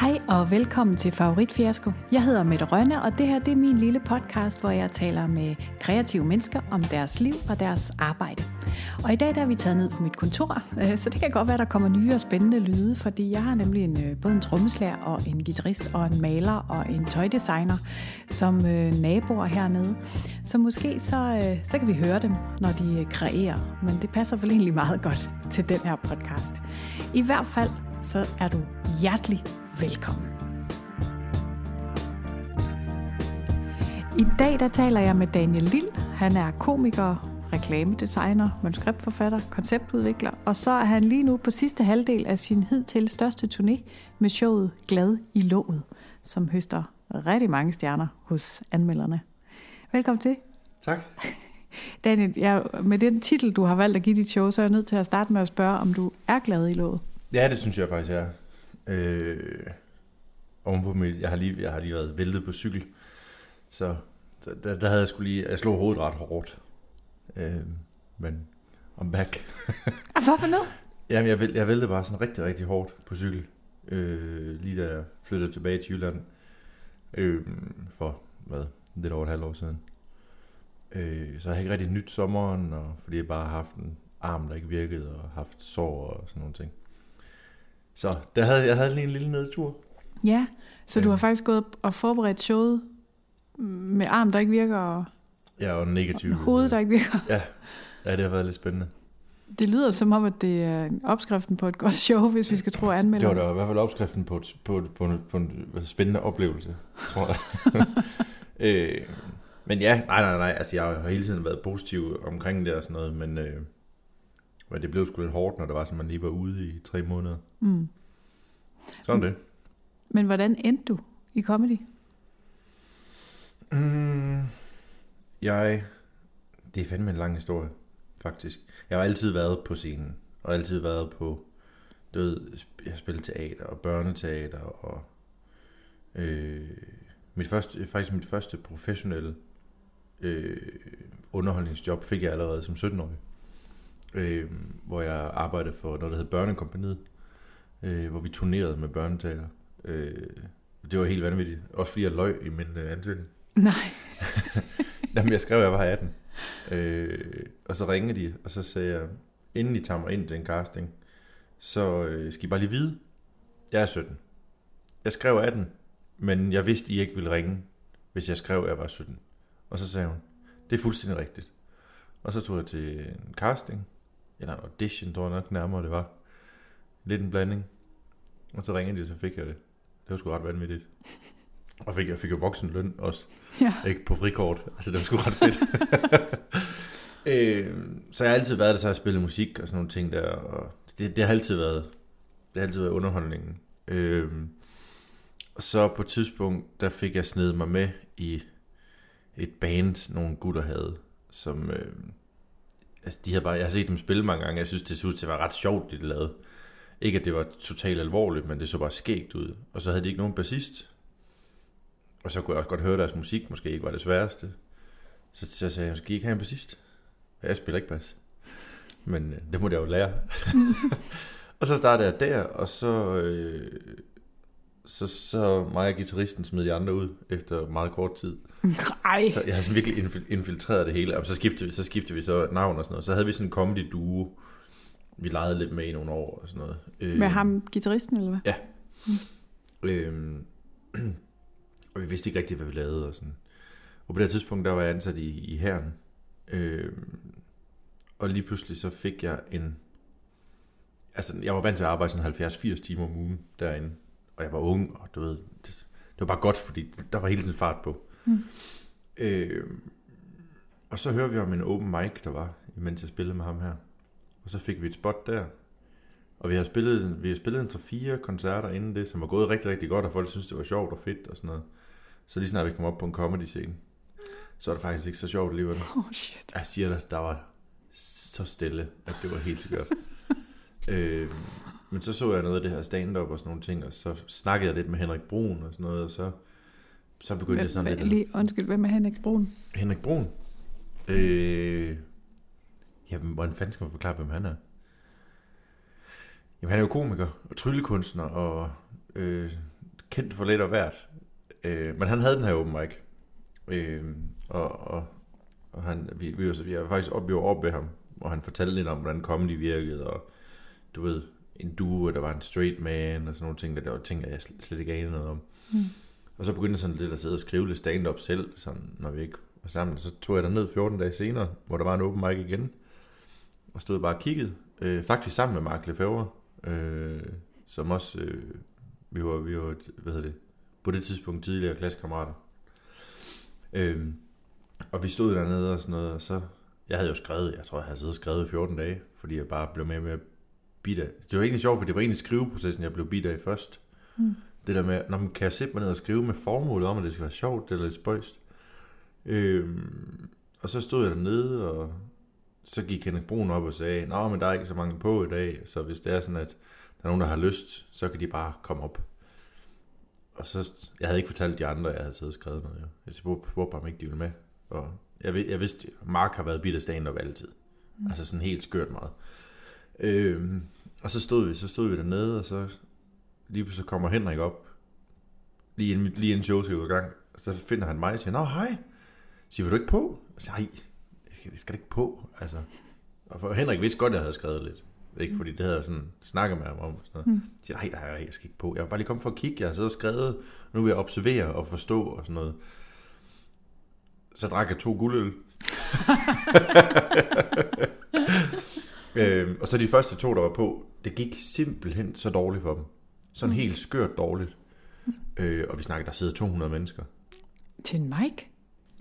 Hej og velkommen til Favorit Fiasko. Jeg hedder Mette Rønne, og det her det er min lille podcast, hvor jeg taler med kreative mennesker om deres liv og deres arbejde. Og i dag der er vi taget ned på mit kontor, øh, så det kan godt være, der kommer nye og spændende lyde, fordi jeg har nemlig en, øh, både en trommeslager og en guitarist og en maler og en tøjdesigner som øh, naboer hernede. Så måske så, så kan vi høre dem, når de kreerer, men det passer vel egentlig meget godt til den her podcast. I hvert fald så er du hjertelig velkommen. I dag der taler jeg med Daniel Lille. Han er komiker, reklamedesigner, manuskriptforfatter, konceptudvikler, og så er han lige nu på sidste halvdel af sin hidtil største turné med showet Glad i låget, som høster rigtig mange stjerner hos anmelderne. Velkommen til. Tak. Daniel, jeg, med den titel, du har valgt at give dit show, så er jeg nødt til at starte med at spørge, om du er glad i låget. Ja, det synes jeg faktisk, jeg er. Øh, ovenpå mit, jeg har lige, jeg har lige været væltet på cykel, så, der, der havde jeg skulle lige, jeg slog hovedet ret hårdt. Øh, men I'm back. Hvorfor noget? Jamen, jeg, væl, jeg væltede bare sådan rigtig, rigtig hårdt på cykel, øh, lige da jeg flyttede tilbage til Jylland, øh, for, hvad, lidt over et halvt år siden. Øh, så jeg har ikke rigtig nyt sommeren, og fordi jeg bare har haft en arm, der ikke virkede, og haft sår og sådan nogle ting. Så der havde, jeg havde lige en lille nedtur. Ja, så du har faktisk gået og forberedt showet med arm, der ikke virker, og, Ja, og negativ. og hoved, der ikke virker. Ja, ja, det har været lidt spændende. Det lyder som om, at det er opskriften på et godt show, hvis vi skal tro anmelder. Det var da i hvert fald opskriften på, et, på, et, på, en, på en spændende oplevelse, tror jeg. øh, men ja, nej, nej, nej, altså jeg har hele tiden været positiv omkring det og sådan noget, men, øh, men det blev sgu lidt hårdt, når det var sådan, man lige var ude i tre måneder. Mm. Sådan det. Men hvordan endte du i comedy? Mm, jeg... Det er fandme en lang historie, faktisk. Jeg har altid været på scenen, og altid været på... Du ved, jeg har spillet teater og børneteater, og... Øh, mit første, faktisk mit første professionelle øh, underholdningsjob fik jeg allerede som 17-årig. Øh, hvor jeg arbejdede for noget, der hed Børnekompaniet, øh, hvor vi turnerede med børneteater. Øh, det var helt vanvittigt. Også fordi jeg løg i min øh, ansøgning. Nej. Jamen, jeg skrev, at jeg var 18. Øh, og så ringede de, og så sagde jeg, inden I tager mig ind til en casting, så øh, skal I bare lige vide, jeg er 17. Jeg skrev 18, men jeg vidste, I ikke ville ringe, hvis jeg skrev, at jeg var 17. Og så sagde hun, det er fuldstændig rigtigt. Og så tog jeg til en casting, eller en audition, tror jeg nok nærmere det var. Lidt en blanding. Og så ringede de, så fik jeg det. Det var sgu ret vanvittigt. Og fik, jeg fik jo voksen løn også. Ja. Ikke på frikort. Altså, det var sgu ret fedt. øh, så jeg har altid været der, så har jeg spillet musik og sådan nogle ting der. Og det, det har altid været, det har altid været underholdningen. Øh, og så på et tidspunkt, der fik jeg snedet mig med i et band, nogle gutter havde, som... Øh, altså, de havde bare, jeg har set dem spille mange gange, jeg synes, det så til at være ret sjovt, det de lavede. Ikke, at det var totalt alvorligt, men det så bare skægt ud. Og så havde de ikke nogen bassist. Og så kunne jeg også godt høre, at deres musik måske ikke var det sværeste. Så, så sagde jeg, skal I ikke have en bassist? Jeg spiller ikke bas. Men øh, det må jeg jo lære. og så startede jeg der, og så, øh, så, så mig og gitarristen smed de andre ud efter meget kort tid. Ej. Så jeg har sådan virkelig infil- infiltreret det hele. Og så skiftede, vi, så skiftede vi så navn og sådan noget. Så havde vi sådan en comedy duo. Vi legede lidt med i nogle år og sådan noget. Med ham, gitarristen, eller hvad? Ja. Øhm, og vi vidste ikke rigtigt, hvad vi lavede og sådan. Og på det tidspunkt, der var jeg ansat i, i herren. Øhm, og lige pludselig så fik jeg en... Altså, jeg var vant til at arbejde sådan 70-80 timer om ugen derinde. Og jeg var ung, og du ved, det, det var bare godt, fordi der var hele tiden fart på. Mm. Øhm, og så hører vi om en open mic, der var, imens jeg spillede med ham her. Og så fik vi et spot der. Og vi har spillet, vi har spillet en 3-4 koncerter inden det, som var gået rigtig, rigtig godt, og folk synes det var sjovt og fedt og sådan noget. Så lige snart vi kom op på en comedy scene, så var det faktisk ikke så sjovt alligevel. Oh shit. Jeg siger dig, der var så stille, at det var helt sikkert. øh, men så så jeg noget af det her stand-up og sådan nogle ting, og så snakkede jeg lidt med Henrik Brun og sådan noget, og så, så begyndte jeg sådan lidt... Lige, undskyld, hvem er Henrik Brun? Henrik Brun? Øh, jamen, hvordan fanden skal man forklare, hvem han er? Jamen, han er jo komiker og tryllekunstner og øh, kendt for lidt af hvert. Øh, men han havde den her open mic. Øh, og, og, og han, vi, vi, var, vi var faktisk op, vi var op ved ham, og han fortalte lidt om, hvordan comedy virkede, og du ved, en duo, der var en straight man, og sådan nogle ting, der, der var ting, jeg slet ikke anede noget om. Mm. Og så begyndte jeg sådan lidt at sidde og skrive lidt stand-up selv, sådan, når vi ikke var sammen. Så tog jeg ned 14 dage senere, hvor der var en open mic igen, og stod bare og kiggede. Øh, faktisk sammen med Mark Lefebvre, øh, som også, øh, vi var, vi var, hvad hedder det, på det tidspunkt tidligere klassekammerater. Øh, og vi stod dernede og sådan noget, og så, jeg havde jo skrevet, jeg tror, jeg havde siddet og skrevet i 14 dage, fordi jeg bare blev med med at bidt af. Det var egentlig sjovt, for det var egentlig skriveprocessen, jeg blev bidt af først. Mm. Det der med, når man kan sætte mig ned og skrive med formålet om, at det skal være sjovt, det er lidt spøjst. Øhm, og så stod jeg dernede, og så gik Kenneth Brun op og sagde, Nå, men der er ikke så mange på i dag, så hvis det er sådan, at der er nogen, der har lyst, så kan de bare komme op. Og så, jeg havde ikke fortalt de andre, jeg havde siddet og skrevet noget. Jo. Jeg spurgte bare, om ikke de ville med. Og jeg, jeg vidste, Mark har været bidt af stand-up altid. Mm. Altså sådan helt skørt meget. Øhm, og så stod vi, så stod vi dernede, og så lige så kommer Henrik op, lige inden, lige inden showet skal gå i gang. Så finder han mig og siger, Nå, hej. Siger, vil du ikke på? Jeg siger, nej, jeg skal, jeg skal ikke på. Altså, og for Henrik vidste godt, at jeg havde skrevet lidt. Ikke fordi det havde jeg sådan snakket med ham om. Sådan noget. Jeg siger, nej, nej, jeg skal ikke på. Jeg var bare lige kommet for at kigge. Jeg har siddet og skrevet. Nu vil jeg observere og forstå og sådan noget. Så drak jeg to guldøl. øhm, og så de første to, der var på, det gik simpelthen så dårligt for dem. Sådan mm. helt skørt dårligt. Øh, og vi snakkede, der sidder 200 mennesker. Til en mic?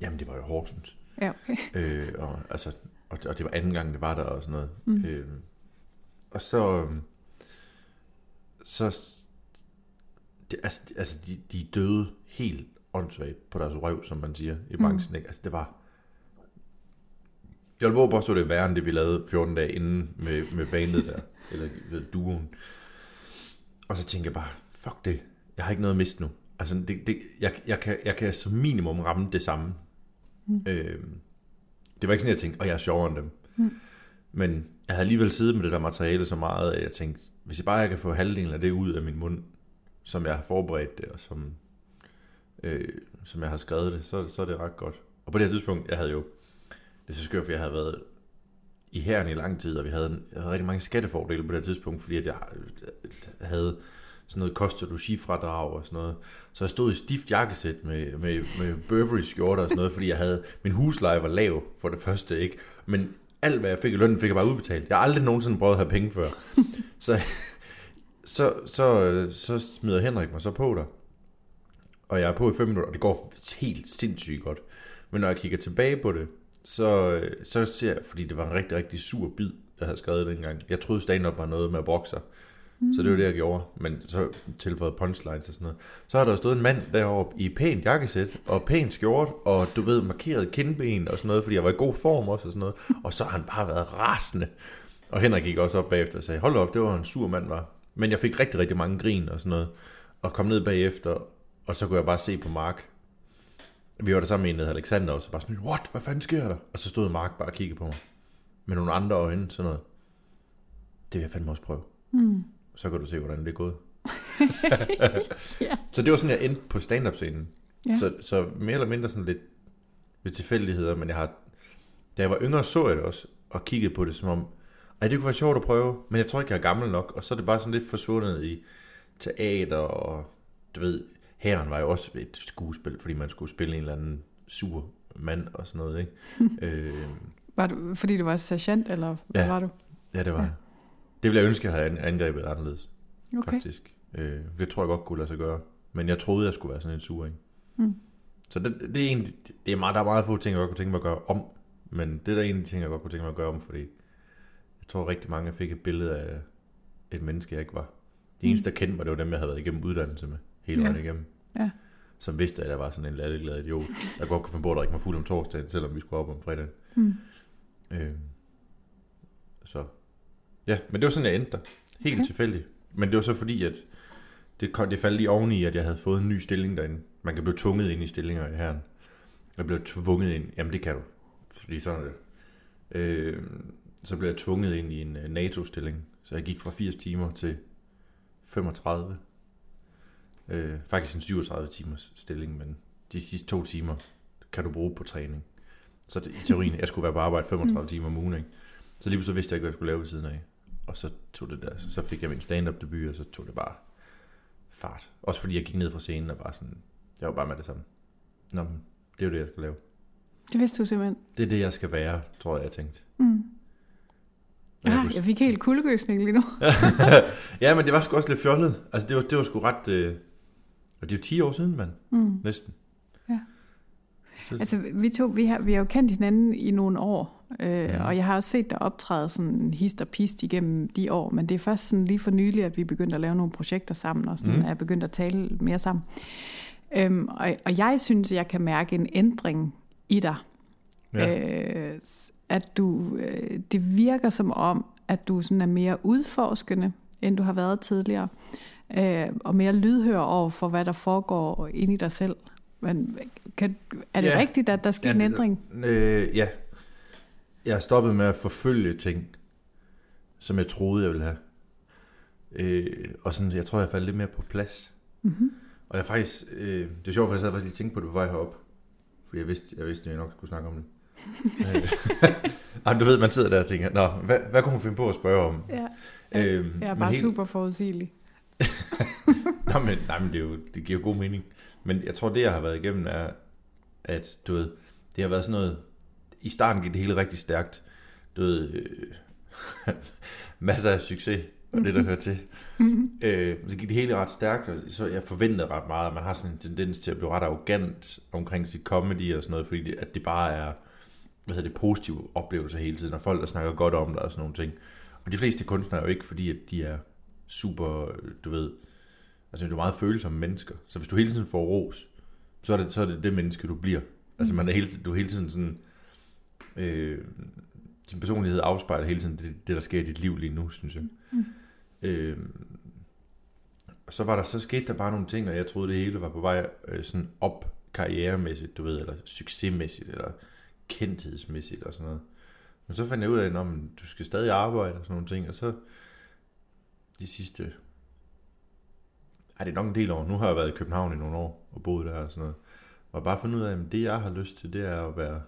Jamen, det var jo Horsens. Ja, okay. Øh, og, altså, og, og det var anden gang, det var der og sådan noget. Mm. Øh, og så... Så... Det, altså, altså de, de døde helt åndssvagt på deres røv, som man siger i branchen. Mm. Ikke? Altså, det var... Jeg vil våge på, at det er værre end det, vi lavede 14 dage inden med, med bandet der, eller ved duoen. Og så tænker jeg bare, fuck det, jeg har ikke noget at miste nu. Altså, det, det, jeg, jeg, kan, jeg kan som minimum ramme det samme. Mm. Øh, det var ikke sådan, jeg tænkte, at jeg er sjovere end dem. Mm. Men jeg havde alligevel siddet med det der materiale så meget, at jeg tænkte, hvis jeg bare jeg kan få halvdelen af det ud af min mund, som jeg har forberedt det, og som, øh, som jeg har skrevet det, så, så er det ret godt. Og på det her tidspunkt, jeg havde jo, det er så skørt, for jeg havde været i herren i lang tid, og vi havde, jeg havde rigtig mange skattefordele på det tidspunkt, fordi at jeg havde sådan noget kost- og logifradrag og sådan noget. Så jeg stod i stift jakkesæt med, med, med Burberry skjorter og sådan noget, fordi jeg havde, min husleje var lav for det første, ikke? Men alt, hvad jeg fik i lønnen, fik jeg bare udbetalt. Jeg har aldrig nogensinde prøvet at have penge før. så, så, så, så smider Henrik mig så på der. Og jeg er på i fem minutter, og det går helt sindssygt godt. Men når jeg kigger tilbage på det, så, øh, så ser jeg, fordi det var en rigtig, rigtig sur bid, jeg havde skrevet dengang. Jeg troede stand-up var noget med at brokke sig. Mm. Så det var det, jeg gjorde. Men så tilføjede punchlines og sådan noget. Så har der stået en mand deroppe i pænt jakkesæt og pænt skjort, og du ved, markeret kindben og sådan noget, fordi jeg var i god form også og sådan noget. Og så har han bare været rasende. Og Henrik gik også op bagefter og sagde, hold op, det var en sur mand, var. Men jeg fik rigtig, rigtig mange grin og sådan noget. Og kom ned bagefter, og så kunne jeg bare se på Mark. Vi var der sammen med en, Alexander, og så bare sådan, what, hvad fanden sker der? Og så stod Mark bare og kiggede på mig. Med nogle andre øjne, sådan noget. Det vil jeg fandme også prøve. Mm så kan du se, hvordan det er gået. ja. Så det var sådan, jeg endte på stand-up-scenen. Ja. Så, så mere eller mindre sådan lidt ved tilfældigheder, men jeg har, da jeg var yngre, så jeg det også, og kiggede på det som om, at det kunne være sjovt at prøve, men jeg tror ikke, jeg er gammel nok, og så er det bare sådan lidt forsvundet i teater, og du ved, herren var jo også et skuespil, fordi man skulle spille en eller anden sur mand og sådan noget, ikke? øh, var du, fordi du var sergeant, eller hvad ja, var du? Ja, det var ja. Det ville jeg ønske, jeg havde angrebet anderledes. Okay. Faktisk. Øh, det tror jeg godt kunne lade sig gøre. Men jeg troede, jeg skulle være sådan en suring. Mm. Så det, det, er egentlig, det er meget, der er meget få ting, jeg godt kunne tænke mig at gøre om. Men det er der en af de ting, jeg godt kunne tænke mig at gøre om, fordi jeg tror rigtig mange fik et billede af et menneske, jeg ikke var. De eneste, der kendte mig, det var dem, jeg havde været igennem uddannelse med. Hele vejen ja. igennem. Ja. Som vidste, at jeg var sådan en latterglad idiot. Jeg godt kunne finde på at drikke mig fuld om torsdagen, selvom vi skulle op om fredagen. Mm. Øh, så Ja, men det var sådan, jeg endte der. Helt okay. tilfældigt. Men det var så fordi, at det, kom, det faldt lige oveni, at jeg havde fået en ny stilling derinde. Man kan blive tvunget ind i stillinger i herren. Jeg blev tvunget ind. Jamen, det kan du. Fordi sådan er det. Øh, så blev jeg tvunget ind i en øh, NATO-stilling. Så jeg gik fra 80 timer til 35. Øh, faktisk en 37 timers stilling, men de sidste to timer kan du bruge på træning. Så det, i teorien, jeg skulle være på arbejde 35 mm. timer om ugen, ikke? Så lige så vidste jeg ikke, hvad jeg skulle lave ved siden af. Og så tog det der, så fik jeg min stand-up debut, og så tog det bare fart. Også fordi jeg gik ned fra scenen og bare sådan, jeg var bare med det samme. Nå, men det er jo det, jeg skal lave. Det vidste du simpelthen. Det er det, jeg skal være, tror jeg, jeg tænkte. Mm. Ja, kunne- jeg fik helt kuldegøsning lige nu. ja, men det var sgu også lidt fjollet. Altså, det var, det var sgu ret... Øh... Og det er jo 10 år siden, mand. Mm. Næsten. Ja. Så, Altså, vi to, vi har, vi har jo kendt hinanden i nogle år, øh, Ja. og jeg har også set dig optræde sådan hist og pist igennem de år, men det er først sådan lige for nylig, at vi begyndte at lave nogle projekter sammen, og sådan, Mm. er begyndt at tale mere sammen. Øhm, og, og jeg synes, jeg kan mærke en ændring i dig. ja. Øh, at du, øh, det virker som om, at du sådan er mere udforskende, end du har været tidligere, øh, og mere lydhør over for, hvad der foregår inde i dig selv. Men kan, er det Ja. ja. rigtigt, at der sker Ja, en ændring? Øh, ja. Jeg har stoppet med at forfølge ting, som jeg troede, jeg ville have. Øh, og sådan, jeg tror, jeg faldt lidt mere på plads. Mm-hmm. Og jeg faktisk, øh, det er sjovt, for jeg sad faktisk lige tænkte på det på vej herop. Fordi jeg vidste, jeg vidste, at jeg nok skulle snakke om det. Øh, Jamen, du ved, man sidder der og tænker, Nå, hvad, hvad kunne hun finde på at spørge om? Ja, Øhm, jeg er bare helt- super forudsigelig. Nå, men, nej, men det, er jo, det giver jo god mening. Men jeg tror, det jeg har været igennem er, at du ved, det har været sådan noget, i starten gik det hele rigtig stærkt. Du ved, øh, masser af succes, og det der hører til. Øh, så gik det hele ret stærkt, og så jeg forventede ret meget, at man har sådan en tendens til at blive ret arrogant omkring sit comedy og sådan noget, fordi det, at det bare er, hvad hedder det, positive oplevelser hele tiden, og folk, der snakker godt om dig og sådan nogle ting. Og de fleste kunstnere er jo ikke, fordi at de er super, du ved, altså du er meget følsomme mennesker. Så hvis du hele tiden får ros, så er det så er det, det menneske, du bliver. Altså man er hele, tiden- du er hele tiden sådan, øh, din personlighed afspejler hele tiden det, det, der sker i dit liv lige nu, synes jeg. Mm. Øh, og så var der, så skete der bare nogle ting, og jeg troede, det hele var på vej øh, sådan op karrieremæssigt, du ved, eller succesmæssigt, eller kendthedsmæssigt og sådan noget. Men så fandt jeg ud af, at du skal stadig arbejde og sådan nogle ting, og så de sidste, ej, det er nok en del år, nu har jeg været i København i nogle år, og boet der og sådan noget, og bare fundet ud af, at det jeg har lyst til, det er at være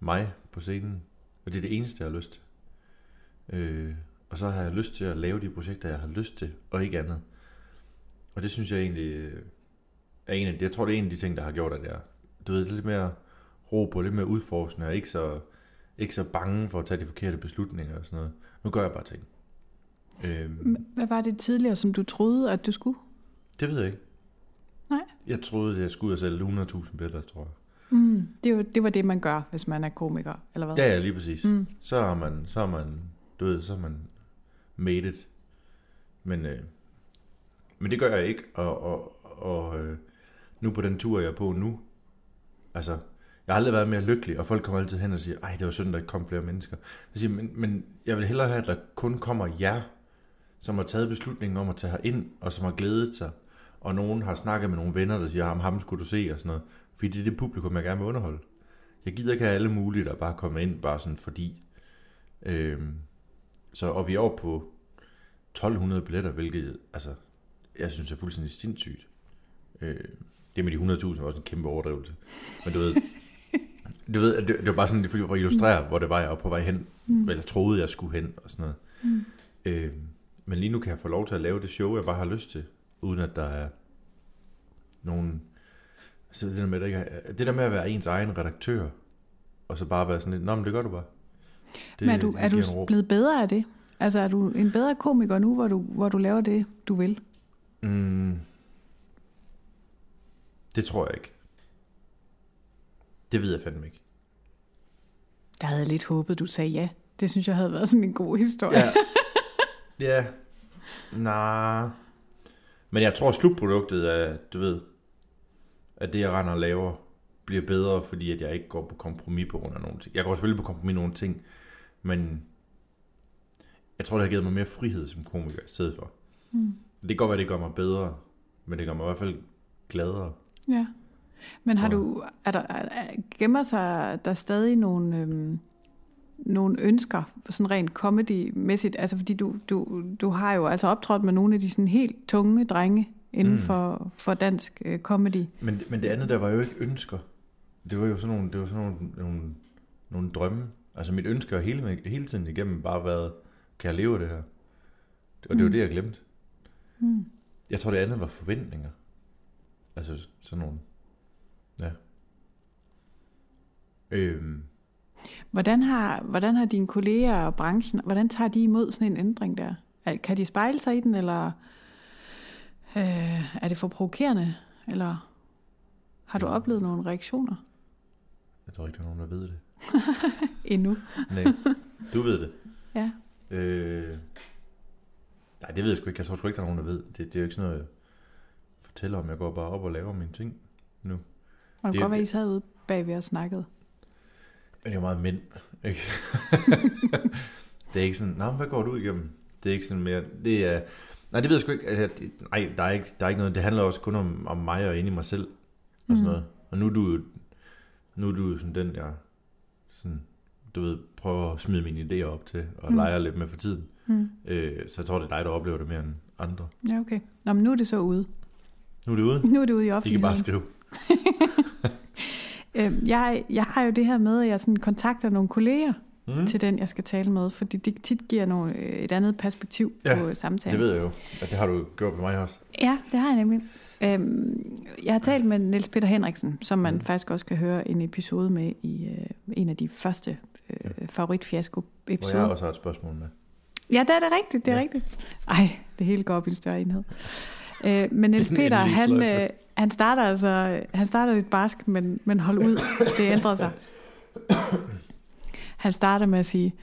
mig på scenen, og det er det eneste, jeg har lyst til. Øh, og så har jeg lyst til at lave de projekter, jeg har lyst til, og ikke andet. Og det synes jeg egentlig øh, er en af de, jeg tror, det er en af de ting, der har gjort, at jeg, du ved, lidt mere ro på, lidt mere udforskende, og ikke så, ikke så bange for at tage de forkerte beslutninger og sådan noget. Nu gør jeg bare ting. Øhm, Hvad var det tidligere, som du troede, at du skulle? det ved jeg ikke. Nej. Jeg troede, at jeg skulle ud og sælge 100.000 billetter, tror jeg. Mm, det, var, det var det, man gør, hvis man er komiker, eller hvad? Ja, ja, lige præcis. Mm. Så er man, så er man, du ved, så er man made it. Men, øh, men det gør jeg ikke, og, og, og øh, nu på den tur, jeg er på nu, altså, jeg har aldrig været mere lykkelig, og folk kommer altid hen og siger, ej, det var synd, der ikke kom flere mennesker. Jeg siger, men, men jeg vil hellere have, at der kun kommer jer, som har taget beslutningen om at tage her ind, og som har glædet sig, og nogen har snakket med nogle venner, der siger, ham, ham skulle du se, og sådan noget. Fordi det er det publikum, jeg gerne vil underholde. Jeg gider ikke have alle mulige, der bare kommer ind, bare sådan fordi. Øhm, så, og vi er over på 1200 billetter, hvilket, altså, jeg synes er fuldstændig sindssygt. Øh, det med de 100.000 var også en kæmpe overdrivelse. Men du ved, du ved, at det, det var bare sådan, det for at illustrere, hvor det var, jeg var på vej hen, mm. eller troede, jeg skulle hen, og sådan noget. Mm. Øh, men lige nu kan jeg få lov til at lave det show, jeg bare har lyst til, uden at der er nogen... Altså det der med, ikke er, det der med at være ens egen redaktør, og så bare være sådan lidt, nå, men det gør du bare. Det, Men er du, er du blevet bedre af det? Altså er du en bedre komiker nu, hvor du, hvor du laver det, du vil? Mm, det tror jeg ikke. Det ved jeg fandme ikke. Der havde jeg lidt håbet, du sagde ja. Det synes jeg havde været sådan en god historie. Ja. Ja. Nej. Men jeg tror, slutproduktet er, du ved, at det, jeg render og laver, bliver bedre, fordi at jeg ikke går på kompromis på grund af nogle ting. Jeg går selvfølgelig på kompromis nogle ting, men jeg tror, det har givet mig mere frihed som komiker i stedet for. Mm. Det kan godt være, det gør mig bedre, men det gør mig i hvert fald gladere. Ja. Men har du, er der, er, er- gemmer sig der stadig nogle, øhm, nogle ønsker, sådan rent comedy-mæssigt? Altså fordi du, du, du har jo altså optrådt med nogle af de sådan helt tunge drenge inden mm. for, for dansk øh, comedy. Men, men det andet der var jo ikke ønsker. Det var jo sådan nogle, det var sådan nogle, nogle, nogle drømme. Altså mit ønske har hele, hele tiden igennem bare været, kan jeg leve det her? Og det mm. var det, jeg glemte. Mm. Jeg tror, det andet var forventninger. Altså sådan nogle, ja. Øhm. Hvordan har, hvordan har dine kolleger og branchen, hvordan tager de imod sådan en ændring der? Kan de spejle sig i den, eller øh, er det for provokerende, eller har du oplevet nogle reaktioner? Jeg tror ikke, der er nogen, der ved det. Endnu. Nej, du ved det. Ja. Øh, nej, det ved jeg sgu ikke. Jeg tror sgu ikke, der er nogen, der ved. Det, det er jo ikke sådan noget, jeg fortæller om. Jeg går bare op og laver mine ting nu. Og det kan godt være, I sad ude bagved og snakkede. Men det er jo meget mænd, ikke? det er ikke sådan, nej, hvad går du igennem? Det er ikke sådan mere, det er, nej, det ved jeg sgu ikke, altså, det, nej, der er ikke, der er ikke noget, det handler også kun om, om mig og inde i mig selv, og sådan mm. noget. Og nu er du nu er du sådan den, jeg sådan, du ved, prøver at smide mine idéer op til, og mm. leger lidt med for tiden. Mm. Øh, så jeg tror, det er dig, der oplever det mere end andre. Ja, okay. Nå, men nu er det så ude. Nu er det ude? Nu er det ude i offentligheden. I kan bare skrive. øh, jeg, jeg har jo det her med, at jeg sådan kontakter nogle kolleger mm. til den, jeg skal tale med, fordi det tit giver nogle, øh, et andet perspektiv ja, på samtalen. det ved jeg jo. At det har du gjort med mig også. Ja, det har jeg nemlig. Øhm, jeg har talt med Niels Peter Henriksen, som man mm. faktisk også kan høre en episode med i øh, en af de første øh, ja. favoritfiasko-episoder. Hvor jeg også har et spørgsmål med. Ja, det er det rigtigt, det er ja. rigtigt. Ej, det hele går op i en større enhed. Øh, men Niels Peter, han, øh, han starter altså, han starter lidt barsk, men, men hold ud, det ændrer sig. Han starter med at sige,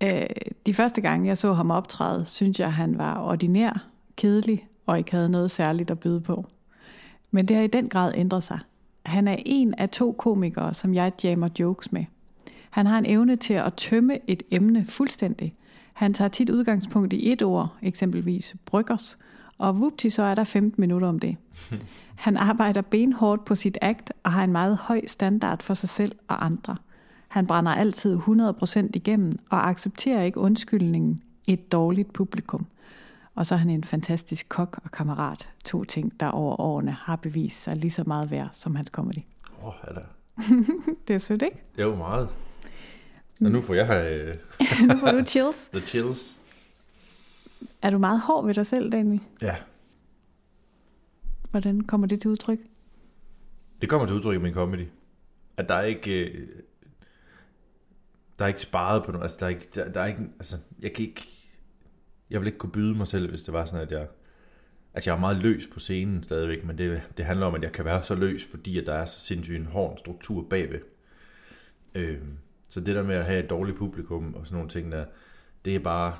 øh, de første gange jeg så ham optræde, synes jeg, han var ordinær, kedelig og ikke havde noget særligt at byde på. Men det har i den grad ændret sig. Han er en af to komikere, som jeg jammer jokes med. Han har en evne til at tømme et emne fuldstændig. Han tager tit udgangspunkt i et ord, eksempelvis bryggers, og vupti, så er der 15 minutter om det. Han arbejder benhårdt på sit akt og har en meget høj standard for sig selv og andre. Han brænder altid 100% igennem og accepterer ikke undskyldningen et dårligt publikum. Og så er han en fantastisk kok og kammerat. To ting, der over årene har bevist sig lige så meget værd som hans comedy. Åh, oh, er der. det er sødt, ikke? Jo, meget. Og nu får jeg... Øh... nu får du chills. The chills. Er du meget hård ved dig selv, Daniel? Ja. Hvordan kommer det til udtryk? Det kommer til udtryk i min comedy. At der er ikke... Øh, der er ikke sparet på noget. Altså, der er ikke... Der, der er ikke altså, jeg kan ikke... Jeg vil ikke kunne byde mig selv, hvis det var sådan, at jeg... Altså, jeg er meget løs på scenen stadigvæk, men det, det handler om, at jeg kan være så løs, fordi at der er så sindssygt en hård struktur bagved. Øh, så det der med at have et dårligt publikum og sådan nogle ting der, det er bare...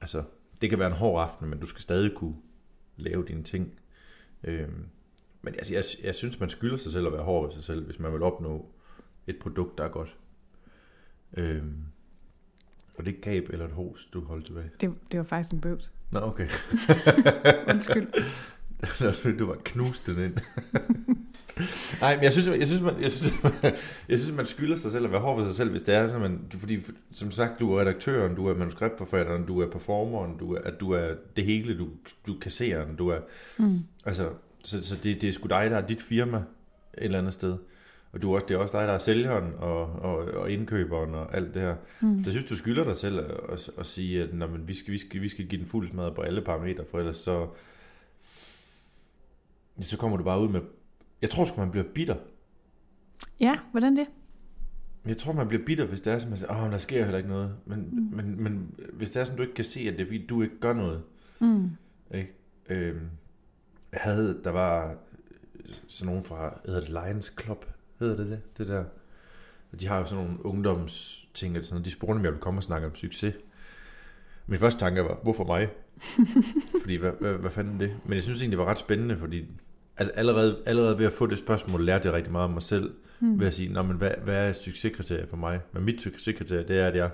Altså, det kan være en hård aften, men du skal stadig kunne lave dine ting. Øhm, men altså, jeg, jeg synes, man skylder sig selv at være hård ved sig selv, hvis man vil opnå et produkt, der er godt. Øhm, og det er gab eller et hos, du holdt tilbage? Det, det var faktisk en bøvs. Nå, okay. Undskyld. du var knust den ind. Nej, men jeg synes, jeg synes, man, jeg synes, jeg synes, man skylder sig selv at være hård ved sig selv, hvis det er sådan, man, fordi som sagt, du er redaktøren, du er manuskriptforfatteren, du er performeren, du er, at du er det hele, du, du kasserer, du er, mm. altså, så, så det, det er sgu dig, der er dit firma et eller andet sted. Og du er også, det er også dig, der er sælgeren og, og, og indkøberen og alt det her. Mm. Jeg synes, du skylder dig selv at, at, at sige, at når, men vi, skal, vi, skal, vi skal give den fuld smad på alle parametre, for ellers så, så kommer du bare ud med jeg tror sgu, man bliver bitter. Ja, hvordan det? Jeg tror, man bliver bitter, hvis det er sådan, man siger, åh, der sker heller ikke noget. Men, mm. men, men hvis det er sådan, du ikke kan se, at det er fordi, du ikke gør noget. Mm. Ikke? Øhm, jeg havde, der var sådan nogen fra, hedder det Lions Club, hedder det det, det der. Og de har jo sådan nogle ungdomsting, og sådan noget. de spurgte, om jeg ville komme og snakke om succes. Min første tanke var, hvorfor mig? fordi, hvad, hvad, hvad fanden det? Men jeg synes egentlig, det var ret spændende, fordi altså allerede, allerede ved at få det spørgsmål, lærte jeg rigtig meget om mig selv, mm. ved at sige, Nå, men hvad, hvad er succeskriterie for mig? Men mit succeskriterie, det er, at jeg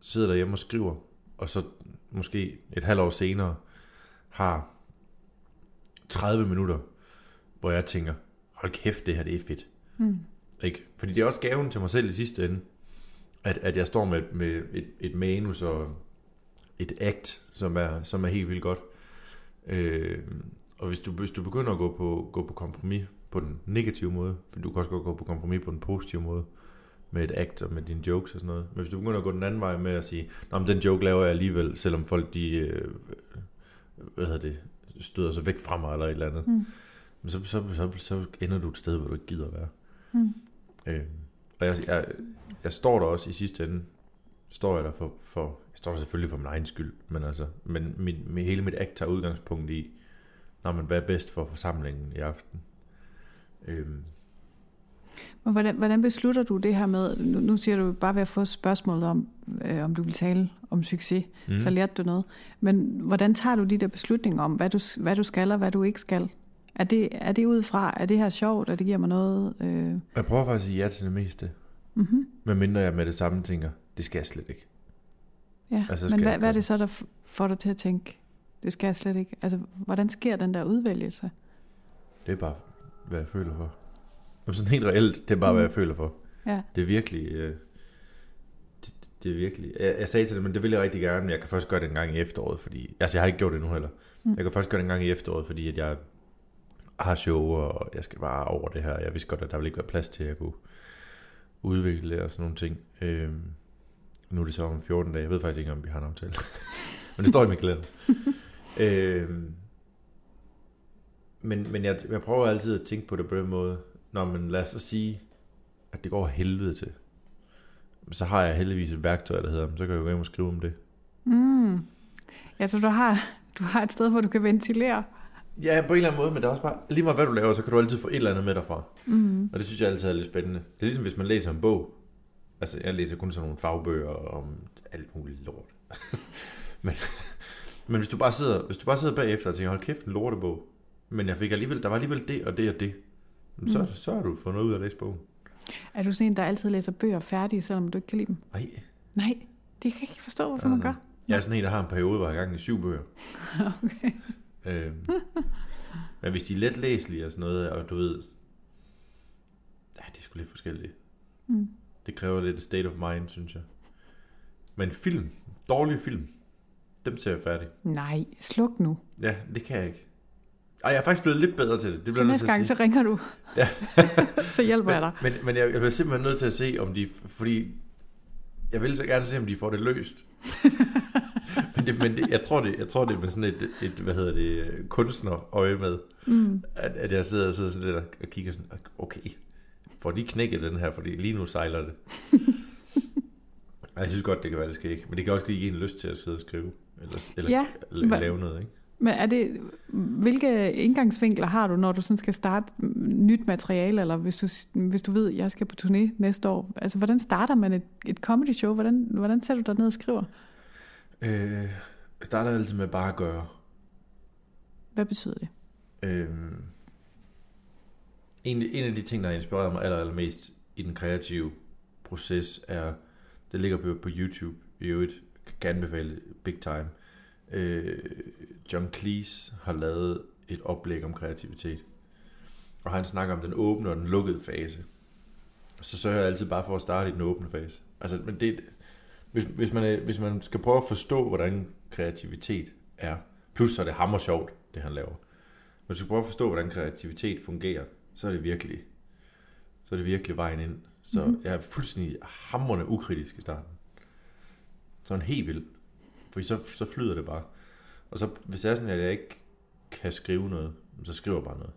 sidder derhjemme og skriver, og så måske et halvt år senere har 30 minutter, hvor jeg tænker, hold kæft, det her det er fedt. Mm. Ikke? Fordi det er også gaven til mig selv i sidste ende, at, at jeg står med, med et, et manus og et act, som er, som er helt vildt godt. Øh, Og hvis du, hvis du begynder at gå på, gå på kompromis på den negative måde, for du kan også godt gå på kompromis på den positive måde, med et act og med dine jokes og sådan noget. Men hvis du begynder at gå den anden vej med at sige, Nå, men den joke laver jeg alligevel, selvom folk de, øh, hvad hedder det, støder sig væk fra mig eller et eller andet. Mm. Men så, så, så, så ender du et sted, hvor du ikke gider være. Mm. Øh, og jeg, jeg, jeg står der også i sidste ende, står jeg der for, for jeg står der selvfølgelig for min egen skyld, men altså, men min, min, hele mit act tager udgangspunkt i, når man hvad er bedst for forsamlingen i aften. Øh, men hvordan, hvordan beslutter du det her med, nu, nu siger du bare ved at få spørgsmålet om, øh, om du vil tale om succes, mm. så lærte du noget. Men hvordan tager du de der beslutninger om, hvad du, hvad du skal og hvad du ikke skal? Er det, er det ud fra, er det her sjovt, og det giver mig noget? Øh... Jeg prøver faktisk at sige ja til det meste. Mm-hmm. Men mindre jeg med det samme tænker, det skal jeg slet ikke. Ja, altså, men hvad, hvad er det så, der får dig til at tænke, det skal jeg slet ikke? Altså, hvordan sker den der udvælgelse? Det er bare, hvad jeg føler for. Og sådan helt reelt, det er bare, mm. hvad jeg føler for. Ja. Det er virkelig... Øh, det, det er virkelig... Jeg, jeg sagde til det, men det vil jeg rigtig gerne, men jeg kan først gøre det en gang i efteråret, fordi... Altså, jeg har ikke gjort det nu heller. Mm. Jeg kan først gøre det en gang i efteråret, fordi at jeg har show, og jeg skal bare over det her. Jeg vidste godt, at der vil ikke være plads til, at jeg kunne udvikle og sådan nogle ting. Øh, nu er det så om 14 dage. Jeg ved faktisk ikke, om vi har en aftale. men det står i min kalender. Øh, men men jeg, jeg prøver altid at tænke på det på den måde, Nå, men lad os så sige, at det går helvede til. Så har jeg heldigvis et værktøj, der hedder, så kan jeg jo hjem og skrive om det. Mm. Ja, så du har, du har et sted, hvor du kan ventilere. Ja, på en eller anden måde, men det er også bare, lige meget hvad du laver, så kan du altid få et eller andet med derfra. Mm. Og det synes jeg altid er lidt spændende. Det er ligesom, hvis man læser en bog. Altså, jeg læser kun sådan nogle fagbøger om alt muligt lort. men, men hvis du bare sidder, hvis du bare sidder bagefter og tænker, hold kæft, en lortebog. Men jeg fik alligevel, der var alligevel det og det og det. Så, mm. så har du noget ud af at læse bogen. Er du sådan en, der altid læser bøger færdige, selvom du ikke kan lide dem? Nej. Nej, det kan jeg ikke forstå, hvorfor man gør. Jeg er sådan en, der har en periode, hvor jeg har gang i syv bøger. okay. Øhm, men hvis de er let læselige og sådan noget, og du ved, ja, det er sgu lidt forskelligt. Mm. Det kræver lidt state of mind, synes jeg. Men film, dårlige film, dem ser jeg færdig. Nej, sluk nu. Ja, det kan jeg ikke. Ej, jeg er faktisk blevet lidt bedre til det. det så næste gang, så ringer du. Ja. så hjælper jeg dig. Men, men jeg, jeg bliver simpelthen nødt til at se, om de... Fordi jeg vil så gerne se, om de får det løst. men det, men det, jeg, tror det, jeg tror, det er med sådan et, et hvad hedder det, kunstnerøje med, mm. at, at jeg sidder, sidder sådan lidt og kigger sådan, okay, får de knækket den her, fordi lige nu sejler det. jeg synes godt, det kan være, det skal ikke. Men det kan også give en lyst til at sidde og skrive, eller, eller, ja, eller lave noget, ikke? Men er det, hvilke indgangsvinkler har du, når du sådan skal starte nyt materiale, eller hvis du, hvis du ved, at jeg skal på turné næste år? Altså, hvordan starter man et, et comedy show? Hvordan, hvordan sætter du dig ned og skriver? Øh, jeg starter altid med bare at gøre. Hvad betyder det? Øh, en, en af de ting, der har inspireret mig aller, allermest i den kreative proces, er, det ligger på, på YouTube i øvrigt, kan anbefale big time, øh, John Cleese har lavet et oplæg om kreativitet. Og han snakker om den åbne og den lukkede fase. Så sørger jeg altid bare for at starte i den åbne fase. Altså, men det, hvis, hvis, man, hvis man skal prøve at forstå, hvordan kreativitet er, plus så er det hammer sjovt, det han laver. Hvis du skal prøve at forstå, hvordan kreativitet fungerer, så er det virkelig, så er det virkelig vejen ind. Så mm-hmm. jeg er fuldstændig hammerne ukritisk i starten. Sådan helt vildt. For så, så flyder det bare. Og så hvis det er sådan, at jeg ikke kan skrive noget, så skriver jeg bare noget.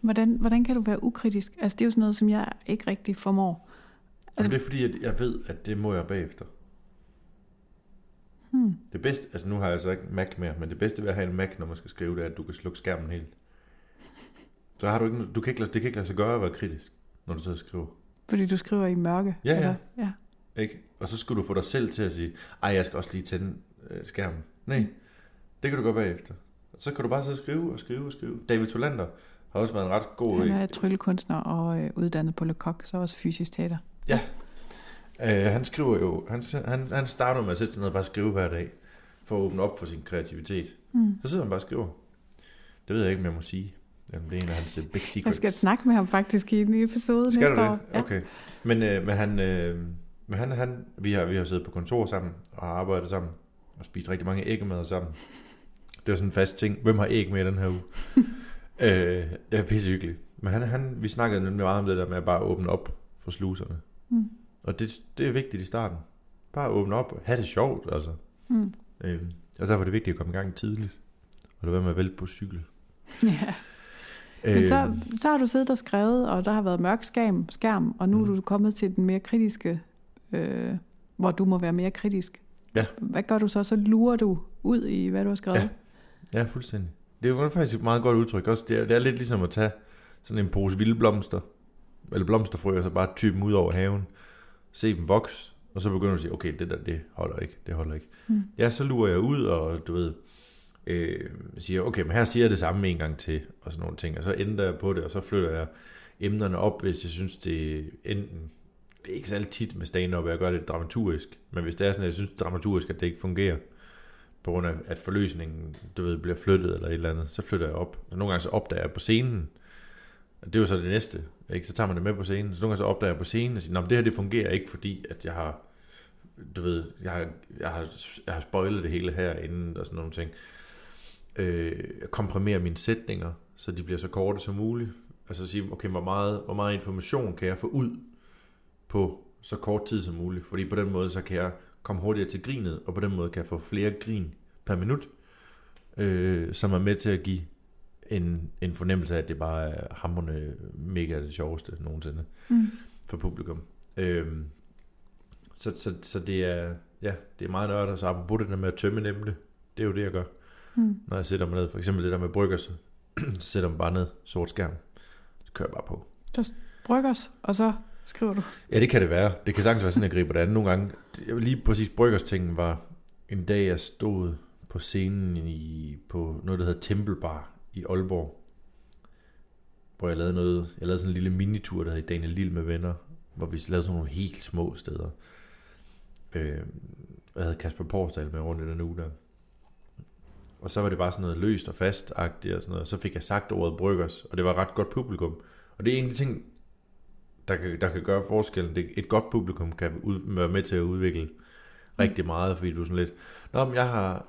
Hvordan, hvordan kan du være ukritisk? Altså det er jo sådan noget, som jeg ikke rigtig formår. Altså... Jamen, det er fordi, at jeg ved, at det må jeg bagefter. Hmm. Det bedste, altså nu har jeg altså ikke Mac mere, men det bedste ved at have en Mac, når man skal skrive, det er, at du kan slukke skærmen helt. Så har du ikke, du kan ikke, det kan ikke lade sig gøre at være kritisk, når du så skriver. Fordi du skriver i mørke? Ja, ja. ja. Ikke? Og så skulle du få dig selv til at sige, ej, jeg skal også lige tænde øh, skærmen. Nej, det kan du gøre bagefter. Så kan du bare så skrive og skrive og skrive. David Tolander har også været en ret god... Han er tryllekunstner og øh, uddannet på Le Coq, så også fysisk teater. Ja. Øh, han skriver jo... Han, han, han starter med at sætte sig ned og bare skrive hver dag, for at åbne op for sin kreativitet. Mm. Så sidder han bare og skriver. Det ved jeg ikke, om jeg må sige. Jamen, det er en af hans øh, big secrets. Jeg skal snakke med ham faktisk i en episode skal næste år. Ja. Okay. Men, øh, men han... Øh, men han, han, vi, har, vi har siddet på kontor sammen og har arbejdet sammen og spist rigtig mange æggemad sammen. Det var sådan en fast ting. Hvem har æg med i den her uge? øh, det er pissehyggeligt. Men han, han, vi snakkede nemlig meget om det der med at bare åbne op for sluserne. Mm. Og det, det er vigtigt i starten. Bare åbne op og have det sjovt, altså. Mm. Øh, og derfor er det vigtigt at komme i gang tidligt. Og lade være med at vælte på cykel. Ja. Men så, så har du siddet og skrevet, og der har været mørk skærm, skærm og nu mm. er du kommet til den mere kritiske, øh, hvor du må være mere kritisk. Ja. Hvad gør du så? Så lurer du ud i, hvad du har skrevet? Ja. Ja, fuldstændig. Det er jo faktisk et meget godt udtryk. Også det, er, det er lidt ligesom at tage sådan en pose vilde blomster, eller blomsterfrø, og så bare type dem ud over haven, se dem vokse, og så begynder du at sige, okay, det der, det holder ikke, det holder ikke. Mm. Ja, så lurer jeg ud, og du ved, øh, siger, okay, men her siger jeg det samme en gang til, og sådan nogle ting, og så ændrer jeg på det, og så flytter jeg emnerne op, hvis jeg synes, det enten, det er ikke særlig tit med stand-up, at jeg gør det dramaturgisk, men hvis det er sådan, at jeg synes dramaturgisk, at det ikke fungerer, på grund af, at forløsningen, du ved, bliver flyttet eller et eller andet, så flytter jeg op. Så nogle gange så opdager jeg på scenen, og det er jo så det næste, ikke? så tager man det med på scenen, så nogle gange så opdager jeg på scenen og siger, det her det fungerer ikke, fordi at jeg har, du ved, jeg har, jeg har, jeg har spoilet det hele herinde og sådan nogle ting. Øh, jeg komprimerer mine sætninger, så de bliver så korte som muligt. Altså sige, okay, hvor meget, hvor meget information kan jeg få ud på så kort tid som muligt, fordi på den måde, så kan jeg komme hurtigere til grinet, og på den måde kan jeg få flere grin per minut, øh, som er med til at give en, en fornemmelse af, at det bare er hammerne mega det sjoveste nogensinde Mm. for publikum. Øh, så, så, så det er, ja, det er meget nørdet, så apropos det der med at tømme et emne, det er jo det, jeg gør. Mm. Når jeg sætter mig ned, for eksempel det der med brygger, så, så sætter mig bare ned, sort skærm, så kører jeg bare på. Bryggers, og så skriver du. Ja, det kan det være. Det kan sagtens være sådan, jeg griber det andet nogle gange. Lige præcis Bryggers tingen var en dag, jeg stod på scenen i, på noget, der hedder Tempelbar i Aalborg. Hvor jeg lavede noget, jeg lavede sådan en lille minitur, der hed Daniel Lille med venner, hvor vi lavede sådan nogle helt små steder. Øh, jeg havde Kasper Porsdal med rundt i den uge der. Og så var det bare sådan noget løst og fast og sådan noget. Så fik jeg sagt ordet Bryggers, og det var ret godt publikum. Og det er en af de ting, der kan, der kan gøre forskellen. Det, et godt publikum kan ud, være med til at udvikle rigtig meget, fordi du er sådan lidt, Nå, men jeg har,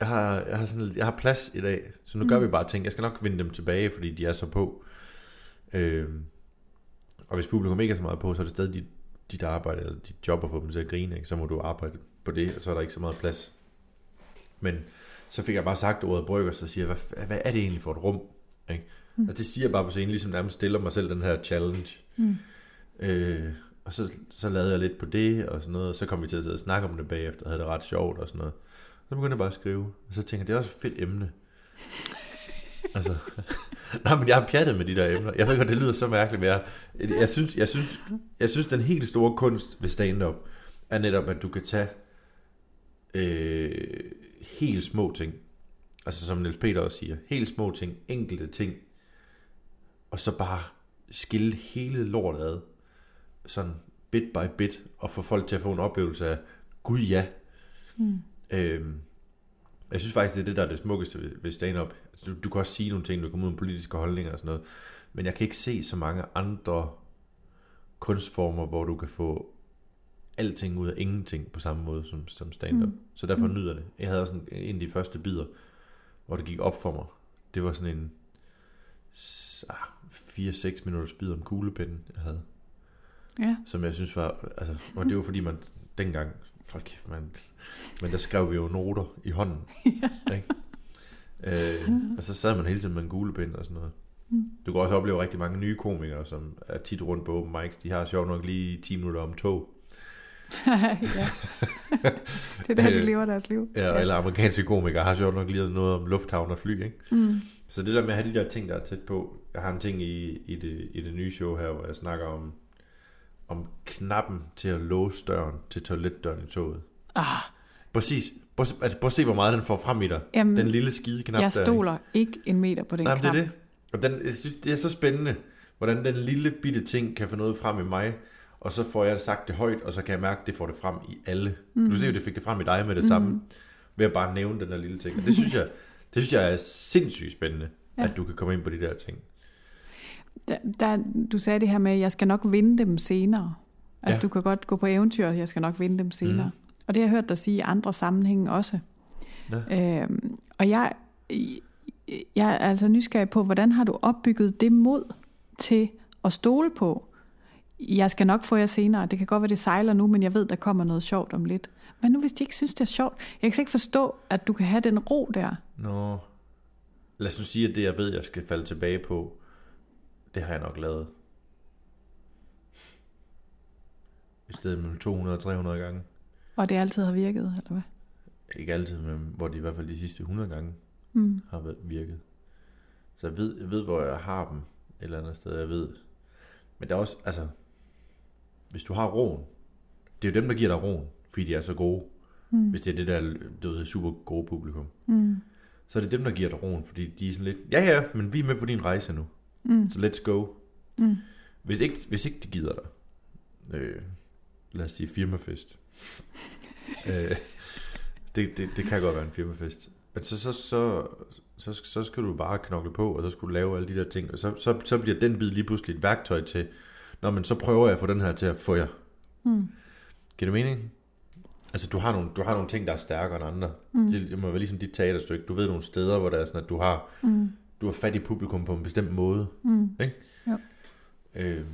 jeg har, jeg har, sådan, jeg har plads i dag, så nu gør Mm. vi bare ting. Jeg skal nok vinde dem tilbage, fordi de er så på. Øhm, og hvis publikum ikke er så meget på, så er det stadig dit, dit arbejde, eller dit job at få dem til at grine, ikke? så må du arbejde på det, og så er der ikke så meget plads. Men så fik jeg bare sagt ordet brygger, så siger jeg, hvad, hvad er det egentlig for et rum? Ikke? Mm. Og det siger jeg bare på scenen, ligesom nærmest stiller mig selv den her challenge. Mm. Øh, og så, så lavede jeg lidt på det, og sådan noget, og så kom vi til at sidde og snakke om det bagefter, og havde det ret sjovt og sådan noget. Så begyndte jeg bare at skrive, og så tænkte jeg, det er også et fedt emne. altså, nej, men jeg har pjattet med de der emner. Jeg ved godt, det lyder så mærkeligt, men jeg, jeg, synes, jeg, synes, jeg synes, den helt store kunst ved stand-up, er netop, at du kan tage øh, helt små ting, altså som Niels Peter også siger, helt små ting, enkelte ting, og så bare skille hele lortet ad, sådan bit by bit, og få folk til at få en oplevelse af, gud ja. Mm. Øhm, jeg synes faktisk, det er det, der er det smukkeste ved, ved stand-up. Altså, Du, du kan også sige nogle ting, du kan komme ud med politiske holdninger og sådan noget, men jeg kan ikke se så mange andre kunstformer, hvor du kan få alting ud af ingenting på samme måde som, som stand-up. Mm. Så derfor Mm. nyder jeg det. Jeg havde også en, en af de første bidder, hvor det gik op for mig. Det var sådan en 4-6 minutters bid om kuglepinden, jeg havde. Ja. Som jeg synes var, altså, og det var fordi man dengang, hold kæft, man, men der skrev vi jo noter i hånden. ikke? Øh, og så sad man hele tiden med en kuglepind og sådan noget. Mm. Du kan også opleve rigtig mange nye komikere, som er tit rundt på open mics. De har sjovt nok lige 10 minutter om tog. ja. Det er der, de Øh, lever deres liv. Ja, og alle amerikanske komikere har sjovt nok lige noget om lufthavn og fly, ikke? Mm. Så det der med at have de der ting, der er tæt på. Jeg har en ting i, i, det, i det nye show her, hvor jeg snakker om, om knappen til at låse døren til toiletdøren i toget. Ah, Præcis. Prøv, altså, prøv at se, hvor meget den får frem i dig. jamen, Den lille skide knap jeg der. ikke? stoler ikke en meter på den Nej, men det knap. er det. Og den, jeg synes, det er så spændende, hvordan den lille bitte ting kan få noget frem i mig, og så får jeg sagt det højt, og så kan jeg mærke, at det får det frem i alle. Mm. Du ser jo, det fik det frem i dig med det mm. samme, ved at bare nævne den der lille ting. Og det synes jeg, det synes jeg er sindssygt spændende, Ja. at du kan komme ind på de der ting. Der, der, du sagde det her med, at jeg skal nok vinde dem senere. Altså, Ja. du kan godt gå på eventyr, jeg skal nok vinde dem senere. Mm. Og det har jeg hørt dig sige i andre sammenhænge også. Ja. Øhm, og jeg, jeg er altså nysgerrig på, hvordan har du opbygget det mod til at stole på? Jeg skal nok få jer senere. Det kan godt være, det sejler nu, men jeg ved, der kommer noget sjovt om lidt. Men nu hvis de ikke synes, det er sjovt? Jeg kan ikke forstå, at du kan have den ro der. Nå, lad os nu sige, at det, jeg ved, jeg skal falde tilbage på, det har jeg nok lavet. Et sted mellem 200-300 gange. Og det altid har virket, eller hvad? Ikke altid, men hvor det i hvert fald de sidste 100 gange mm. har virket. Så jeg ved, jeg ved, hvor jeg har dem et eller andet sted, jeg ved. Men der er også, altså, hvis du har roen, det er jo dem, der giver dig roen, fordi de er så gode. Mm. Hvis det er det der du ved, super gode publikum. Mm. Så er det dem, der giver dig roen, fordi de er sådan lidt, ja ja, men vi er med på din rejse nu. Mm. Så let's go. Mm. Hvis, ikke, hvis ikke de gider dig, øh, lad os sige firmafest. øh, det, det, det kan godt være en firmafest. Men så, så, så, så, så skal du bare knokle på, og så skal du lave alle de der ting, og så, så, så bliver den bid lige pludselig et værktøj til, Nå, men så prøver jeg at få den her til at få jer. Mm. Giver det mening? Altså, du har, nogle, du har nogle ting, der er stærkere end andre. Mm. Det, det må være ligesom dit teaterstykke. Du ved nogle steder, hvor der er sådan, at du har, mm. du har fat i publikum på en bestemt måde. Mm. Ikke? Jo. Øhm.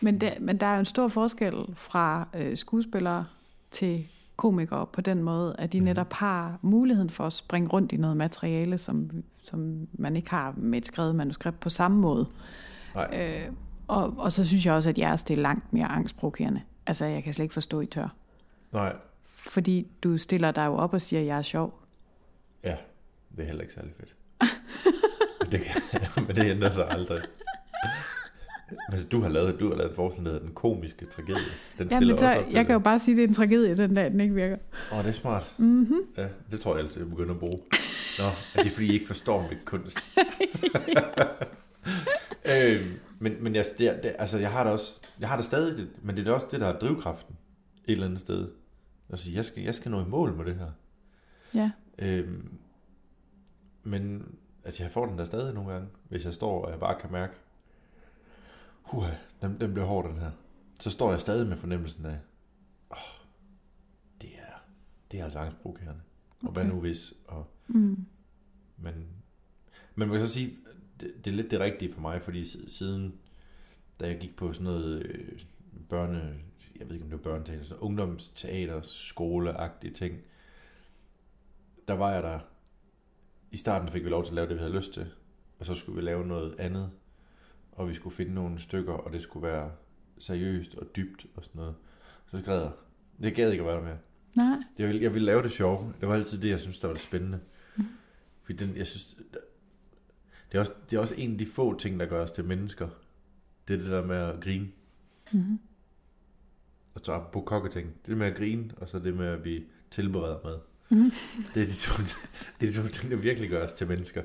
Men, det, men der er jo en stor forskel fra øh, skuespillere til komikere på den måde, at de mm. netop har muligheden for at springe rundt i noget materiale, som, som man ikke har med et skrevet manuskript på samme måde. Nej. Øh, og, og så synes jeg også, at jeres det er langt mere angstprovokerende. Altså, jeg kan slet ikke forstå, I tør. Nej. Fordi du stiller dig jo op og siger, at jeg er sjov. Ja, det er heller ikke særlig fedt. det, men det ændrer sig aldrig. Altså, du har lavet, du har lavet en der den komiske tragedie. Den ja, men så, jeg kan jo bare sige, at det er en tragedie, den dag, den ikke virker. Åh, oh, det er smart. Mm-hmm. Ja, det tror jeg altid, jeg begynder at bruge. Nå, er det fordi, I ikke forstår mit kunst? øh, men men jeg, det, det, altså, jeg har det også, jeg har det stadig, men det er også det, der er drivkraften et eller andet sted. Altså, jeg skal, jeg skal nå i mål med det her. Ja. Øhm, men altså, jeg får den der stadig nogle gange, hvis jeg står, og jeg bare kan mærke, huha, den, den bliver hård, den her. Så står jeg stadig med fornemmelsen af, oh, det er, det er altså angstprovokerende. Okay. Og hvad nu hvis, og, mm. men, men man kan så sige, det, det er lidt det rigtige for mig, fordi siden, da jeg gik på sådan noget øh, børne, jeg ved ikke om det var børneteater, sådan ungdomsteater, skoleagtige ting, der var jeg der, i starten fik vi lov til at lave det, vi havde lyst til, og så skulle vi lave noget andet, og vi skulle finde nogle stykker, og det skulle være seriøst og dybt og sådan noget. Så skrev jeg, det gad ikke at være der mere. Nej. Jeg ville, jeg ville lave det sjove. Det var altid det, jeg synes, der var det spændende. Mm. Fordi den, jeg synes, det er, også, det er også en af de få ting, der gør os til mennesker. Det er det der med at grine. Mm-hmm. Og så på kokketing. Det med at grine, og så det med, at vi tilbereder mad. Mm-hmm. Det, er de to, det er de to ting, der virkelig gør os til mennesker.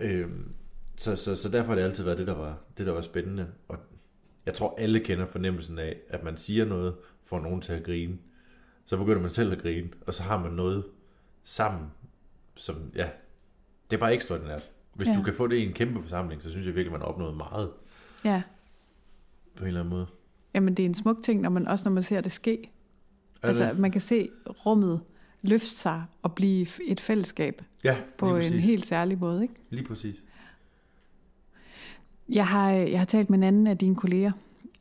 Øhm, så, så, så derfor har det altid været det, der var, det, der var spændende. Og jeg tror, alle kender fornemmelsen af, at man siger noget, får nogen til at grine. Så begynder man selv at grine, og så har man noget sammen, som, ja, det er bare ekstraordinært. Hvis ja. du kan få det i en kæmpe forsamling, så synes jeg virkelig, man har opnået meget. Ja. På en eller anden måde. Jamen, det er en smuk ting, når man, også når man ser det ske. Er altså, det? man kan se rummet løfte sig og blive et fællesskab. Ja, På en helt særlig måde, ikke? Lige præcis. Jeg har, jeg har talt med en anden af dine kolleger,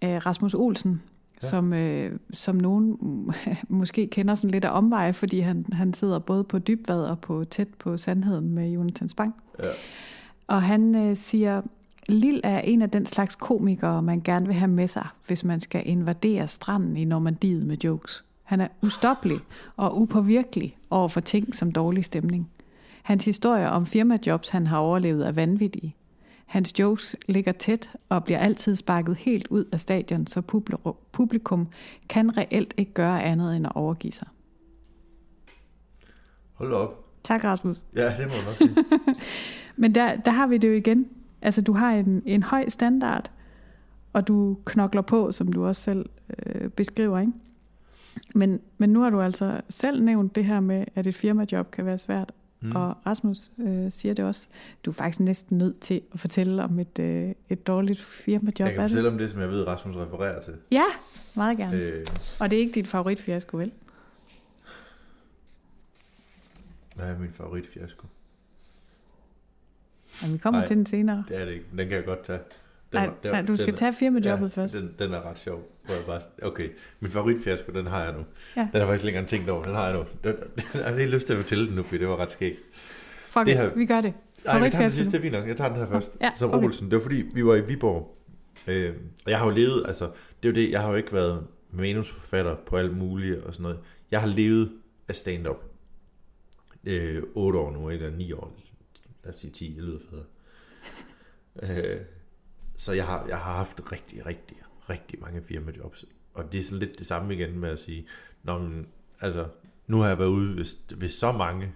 øh, Rasmus Olsen, ja. som, øh, som nogen måske kender sådan lidt af omveje, fordi han, han sidder både på dybvad og på tæt på sandheden med Jonathan Spang. Ja. Og han øh, siger, Lil er en af den slags komikere, man gerne vil have med sig, hvis man skal invadere stranden i Normandiet med jokes. Han er ustoppelig og upåvirkelig over for ting som dårlig stemning. Hans historier om firmajobs, han har overlevet, er vanvittige. Hans jokes ligger tæt og bliver altid sparket helt ud af stadion, så publikum kan reelt ikke gøre andet end at overgive sig. Hold op. Tak, Rasmus. Ja, det må nok sige. Men der, der har vi det jo igen. Altså, du har en, en høj standard, og du knokler på, som du også selv øh, beskriver, ikke? Men, men nu har du altså selv nævnt det her med, at et firmajob kan være svært. Mm. Og Rasmus øh, siger det også. Du er faktisk næsten nødt til at fortælle om et, øh, et dårligt firmajob. Jeg kan fortælle om det, som jeg ved, Rasmus refererer til. Ja, meget gerne. Øh. Og det er ikke dit favoritfiasko, vel? Hvad er min favoritfiasko? Men vi kommer Nej. til den senere. Det er det ikke. Den kan jeg godt tage. Den Nej, den- nej, du skal den- tage firmajobbet ja, først. Den, den er ret sjov. Hvor jeg bare, okay, min favoritfiasko, den har jeg nu. Ja. Den har faktisk engang tænkt over. Den har jeg nu. Den, den, jeg har helt lyst til at fortælle den nu, fordi det var ret skægt. Fuck det her- vi gør det. Nej, vi tager den sidste, det er fint nok. Jeg tager den her først. Ja, Som okay. Olsen. Det var fordi, vi var i Viborg. Øh, og jeg har jo levet, altså, det er jo det, jeg har jo ikke været manusforfatter på alt muligt og sådan noget. Jeg har levet af stand-up. Øh, 8 år nu, eller 9 år. Lad os sige 10, det lyder federe. øh, så jeg har, jeg har haft rigtig, rigtig, rigtig mange firmajobs. Og det er sådan lidt det samme igen med at sige, Nå, men, altså, nu har jeg været ude ved, ved så mange.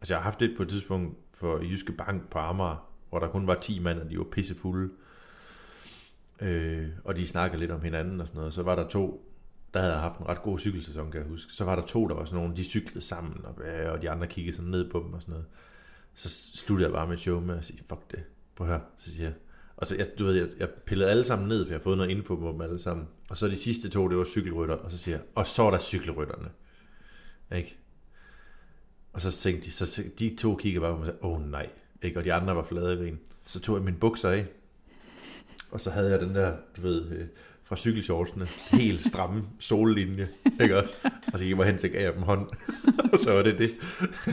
Altså, jeg har haft et på et tidspunkt for Jyske Bank på Amager, hvor der kun var 10 mand, og de var pissefulde. Øh, og de snakkede lidt om hinanden og sådan noget. Så var der to, der havde haft en ret god cykelsæson, kan jeg huske. Så var der to, der var sådan nogle, de cyklede sammen, og, og de andre kiggede sådan ned på dem og sådan noget. Så sluttede jeg bare med show med at sige, fuck det, på her. Så siger jeg, og så, jeg, du ved, jeg, jeg pillede alle sammen ned, for jeg har fået noget info på dem alle sammen. Og så de sidste to, det var cykelrytter, og så siger jeg, og så er der cykelrytterne. Ikke? Og så tænkte de, så de to kigger bare på mig og sagde, åh oh, nej. Ikke? Og de andre var flade i grin. Så tog jeg mine bukser af, og så havde jeg den der, du ved, øh, fra cykelshortsene, helt stramme sollinje, ikke også? Og så gik jeg bare hen til at gav dem hånd, og så var det det.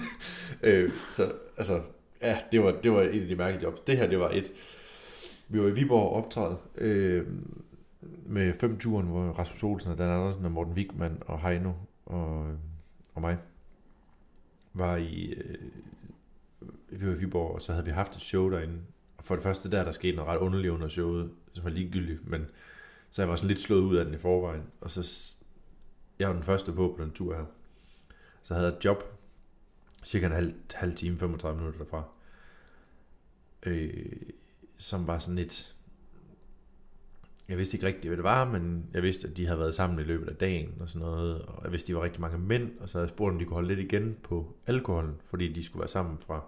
øh, så altså, ja, det var, det var et af de mærkelige jobs. Det her, det var et, vi var i Viborg optræde, øh, med fem turen, hvor Rasmus Olsen og Dan Andersen og Morten Wigman og Heino og, øh, og mig var i, øh, vi var i Viborg, og så havde vi haft et show derinde. Og for det første der, der skete noget ret underligt under showet, som var ligegyldigt, men så jeg var sådan lidt slået ud af den i forvejen. Og så, jeg var den første på på den tur her. Så havde jeg et job, cirka en halv, halv time, 35 minutter derfra, øh, som var sådan et, jeg vidste ikke rigtigt, hvad det var, men jeg vidste, at de havde været sammen i løbet af dagen og sådan noget, og jeg vidste, at de var rigtig mange mænd, og så havde jeg spurgt, om de kunne holde lidt igen på alkoholen, fordi de skulle være sammen fra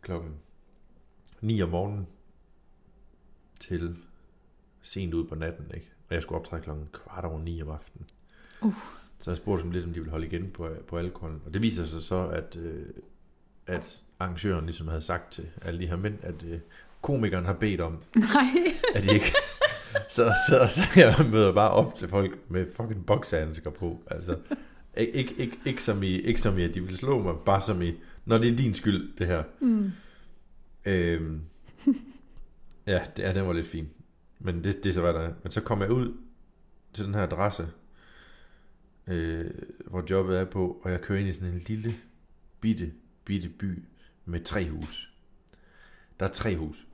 klokken 9 om morgenen til sent ud på natten, ikke? Og jeg skulle optræde klokken kvart over 9 om aftenen. Uh. Så jeg spurgte dem lidt, om de ville holde igen på, på alkoholen. Og det viser sig så, at, øh, at arrangøren ligesom havde sagt til alle de her mænd, at øh, komikeren har bedt om, Nej. at de ikke... så, så, så jeg møder bare op til folk med fucking boksehandsker på. Altså, ikke, ikke, ikke, ikke, som i, ikke som i, at de vil slå mig, bare som i, når det er din skyld, det her. Mm. Øhm, ja, det, ja, den var lidt fin. Men det, det er så, hvad der er. Men så kom jeg ud til den her adresse, øh, hvor jobbet er på, og jeg kører ind i sådan en lille, bitte, bitte by med tre hus. Der er tre hus.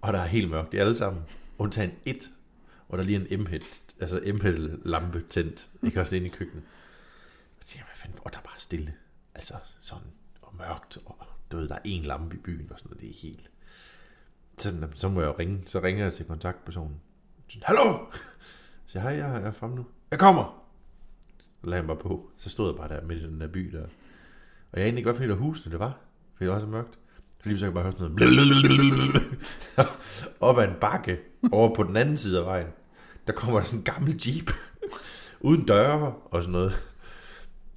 Og der er helt mørkt. De er alle sammen. Undtagen et, hvor der lige en m altså m lampe tændt. Ikke også inde i køkkenet. Og tænker hvad fanden, og der er bare stille. Altså sådan, og mørkt, og du ved, der er en lampe i byen og sådan noget, det er helt... Så, så må jeg jo ringe, så ringer jeg til kontaktpersonen. Hallo! Så jeg, hej, jeg er fremme nu. Jeg kommer! Så lagde jeg mig på. Så stod jeg bare der midt i den der by der. Og jeg anede ikke, hvad for et af husene det var. Fordi det var så mørkt. Så lige så kan jeg bare høre sådan noget. Op ad en bakke. Over på den anden side af vejen. Der kommer der sådan en gammel jeep. Uden døre og sådan noget.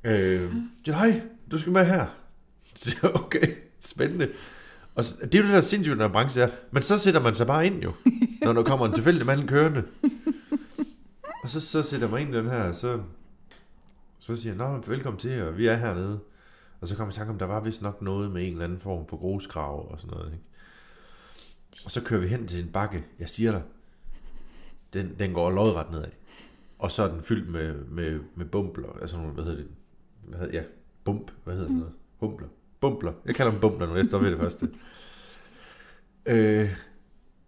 Øh, hej, du skal med her. Så okay, spændende. Og det er jo det der sindssygt, når branche er. Men så sætter man sig bare ind jo, når der kommer en tilfældig mand kørende. Og så, så sætter man ind i den her, så, så siger jeg, nå, velkommen til, og vi er hernede. Og så kom jeg i tanke om, der var vist nok noget med en eller anden form for grusgrav og sådan noget. Ikke? Og så kører vi hen til en bakke, jeg siger dig, den, den går lodret nedad. Og så er den fyldt med, med, med bumpler, altså nogle, hvad hedder det, hvad hedder, ja, bump, hvad hedder sådan noget, humpler, bumpler, jeg kalder dem bumpler nu, jeg står ved det første. Øh,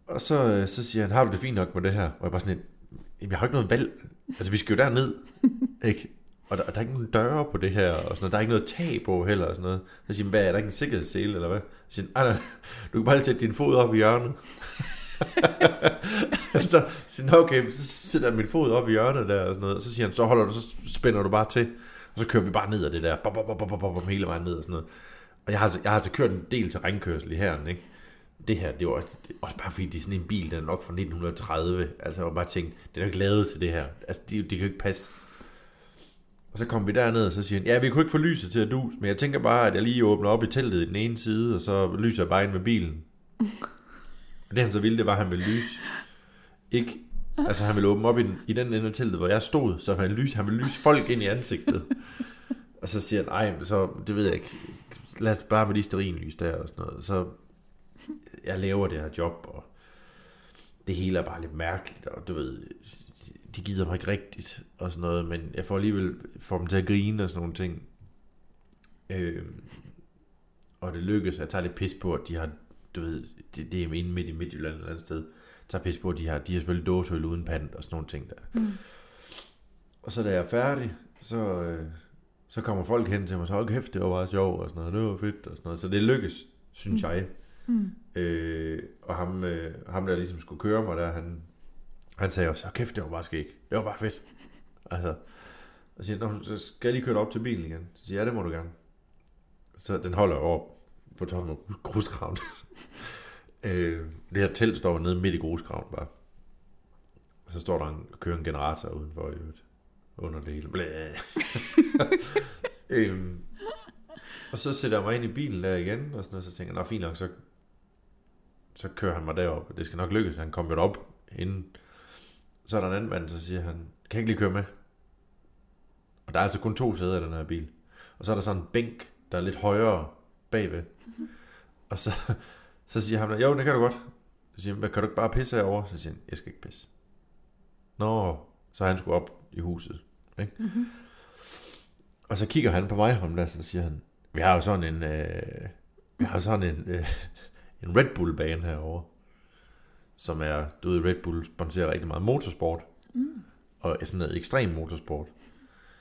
og så, så siger han, har du det fint nok med det her? Og jeg bare sådan, lidt, "Jamen, jeg har ikke noget valg, altså vi skal jo derned, ikke? Og der, og der er ikke nogen døre på det her, og sådan noget. der er ikke noget tag på heller, og sådan noget. Så siger han, hvad, er der ikke en sikkerhedssele, eller hvad? Så siger han, "Ej, nej, du kan bare sætte din fod op i hjørnet. så siger han, okay, så sætter jeg min fod op i hjørnet der, og sådan noget. Og så siger han, så holder du, så spænder du bare til. Og så kører vi bare ned ad det der, bop, bop, bop, bop, bop, hele vejen ned og sådan noget. Og jeg har, altså- jeg har altså kørt en del til ringkørsel i herren, ikke? Det her, det var det, også bare fordi, det er sådan en bil, der er nok fra 1930. Altså, jeg var bare tænkt, den er ikke lavet til det her. Altså, det, det kan jo ikke passe. Og så kom vi derned, og så siger han, ja, vi kunne ikke få lyset til at dus, men jeg tænker bare, at jeg lige åbner op i teltet i den ene side, og så lyser jeg bare ind med bilen. Og det han så ville, det var, at han ville lyse. Ikke, altså han ville åbne op i den, i den ende af teltet, hvor jeg stod, så han, lyse, han ville lyse folk ind i ansigtet. og så siger han, nej, så det ved jeg ikke, lad os bare med de sterinlys der og sådan noget. Så jeg laver det her job, og det hele er bare lidt mærkeligt, og du ved, de gider mig ikke rigtigt, og sådan noget, men jeg får alligevel får dem til at grine og sådan nogle ting. Øh, og det lykkes, jeg tager lidt pis på, at de har, du ved, det, det er inde midt i Midtjylland eller et andet sted, tager pis på, at de har, de har selvfølgelig dåseøl uden pant og sådan nogle ting der. Mm. Og så da jeg er færdig, så, øh, så kommer folk hen til mig, så hold kæft, det var bare sjovt og sådan noget, det var fedt og sådan noget. Så det lykkes, synes mm. jeg. Mm. Øh, og ham, øh, ham, der ligesom skulle køre mig der, han, han sagde også, kæft, det var bare skæg. Det var bare fedt. Altså, og siger, så skal jeg lige køre op til bilen igen? Så siger ja, det må du gerne. Så den holder over på toppen af grusgraven. øh, det her telt står nede midt i grusgraven bare. Og så står der en, kører en generator udenfor i øvrigt. Under det hele. Blæh. øhm, og så sætter jeg mig ind i bilen der igen, og sådan noget, så tænker jeg, nå fint nok, så, så kører han mig derop. Det skal nok lykkes, han kommer jo op inden. Så er der en anden mand, så siger han, kan jeg ikke lige køre med? Og der er altså kun to sæder i den her bil. Og så er der sådan en bænk, der er lidt højere bagved. Og så, så siger han, jo, det kan du godt. Så siger han, kan du ikke bare pisse herover? Så siger han, jeg skal ikke pisse. Nå, så han skulle op i huset. Ikke? Mm-hmm. Og så kigger han på mig, ham der, så siger han, vi har jo sådan en, øh, vi har sådan en, øh, en Red Bull bane herovre, som er, du ved, Red Bull sponsorer rigtig meget motorsport, mm. og sådan noget ekstrem motorsport.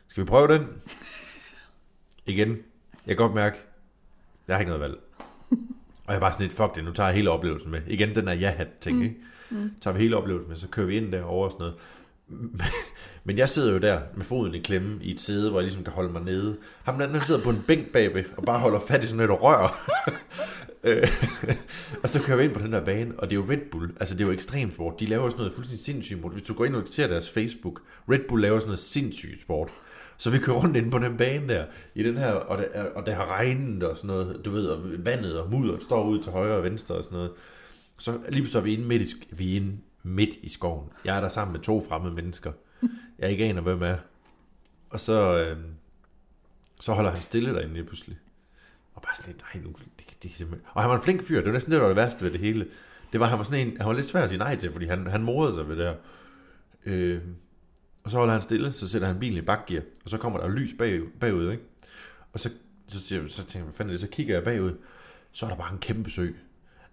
Skal vi prøve den? Igen, jeg kan godt mærke, jeg har ikke noget valg. Og jeg er bare sådan lidt, fuck det, nu tager jeg hele oplevelsen med. Igen, den er ja-hat ting, mm. ikke? Mm. Tager vi hele oplevelsen med, så kører vi ind derovre og sådan noget. Men jeg sidder jo der med foden i klemme i et sæde, hvor jeg ligesom kan holde mig nede. Ham den han sidder på en bænk bagved og bare holder fat i sådan et rør. Øh, og så kører vi ind på den der bane, og det er jo Red Bull. Altså, det er jo ekstrem sport. De laver sådan noget fuldstændig sindssygt sport. Hvis du går ind og ser deres Facebook, Red Bull laver sådan noget sindssygt sport. Så vi kører rundt ind på den bane der, i den her, og det, og det har regnet og sådan noget, du ved, og vandet og mudder står ud til højre og venstre og sådan noget. Så lige så er vi inde midt i, vi er inde midt i skoven. Jeg er der sammen med to fremmede mennesker. Jeg ikke aner, hvem er. Og så, øh, så holder han stille derinde lige pludselig. Og bare sådan lidt, nej, nu, det, det, det, simpelthen... Og han var en flink fyr, det var næsten det, der var det værste ved det hele. Det var, han var sådan en, han var lidt svær at sige nej til, fordi han, han morede sig ved det her. Øh, og så holder han stille, så sætter han bilen i bakgear, og så kommer der lys bag, bagud, ikke? Og så, så, så, så tænker jeg, hvad fanden er det? Så kigger jeg bagud, så er der bare en kæmpe sø.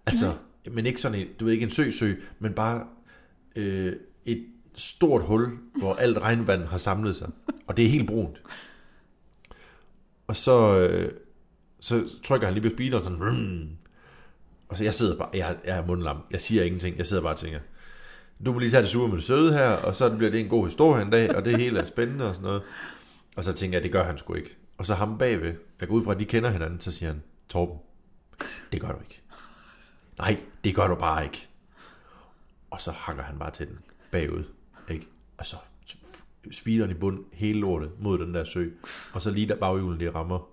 Altså, ja. men ikke sådan en, du ved ikke en sø-sø, men bare øh, et stort hul, hvor alt regnvand har samlet sig. Og det er helt brunt. Og så, øh, så trykker han lige på speederen sådan, Rrm. og så jeg sidder bare, jeg, jeg er mundlam, jeg siger ingenting, jeg sidder bare og tænker, du må lige tage det sure med det søde her, og så bliver det en god historie en dag, og det hele er spændende og sådan noget. Og så tænker jeg, det gør han sgu ikke. Og så ham bagved, jeg går ud fra, at de kender hinanden, så siger han, Torben, det gør du ikke. Nej, det gør du bare ikke. Og så hakker han bare til den bagud. Ikke? Og så speederen i bund hele lortet mod den der sø. Og så lige der baghjulen lige rammer,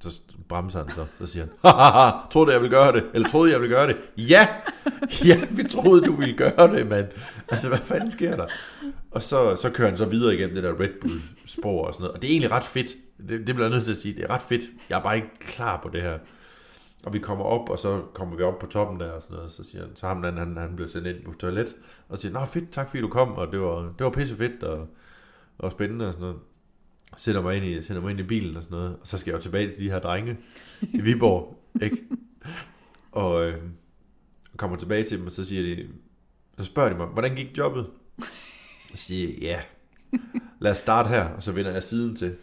så bremser han så, så siger han, haha, troede jeg ville gøre det, eller troede jeg ville gøre det. Ja, ja, vi troede du ville gøre det, mand. Altså, hvad fanden sker der? Og så, så kører han så videre igennem det der Red Bull spor og sådan noget. Og det er egentlig ret fedt. Det, det bliver jeg nødt til at sige. Det er ret fedt. Jeg er bare ikke klar på det her. Og vi kommer op, og så kommer vi op på toppen der og sådan noget. Så siger han, så ham han, han, han bliver sendt ind på toilet, og siger, nå fedt, tak fordi du kom, og det var, det var pisse fedt og, og spændende og sådan noget sætter mig ind i, sætter mig ind i bilen og sådan noget, og så skal jeg jo tilbage til de her drenge i Viborg, ikke? Og øh, kommer tilbage til dem, og så siger de, så spørger de mig, hvordan gik jobbet? Jeg siger, ja, lad os starte her, og så vender jeg siden til.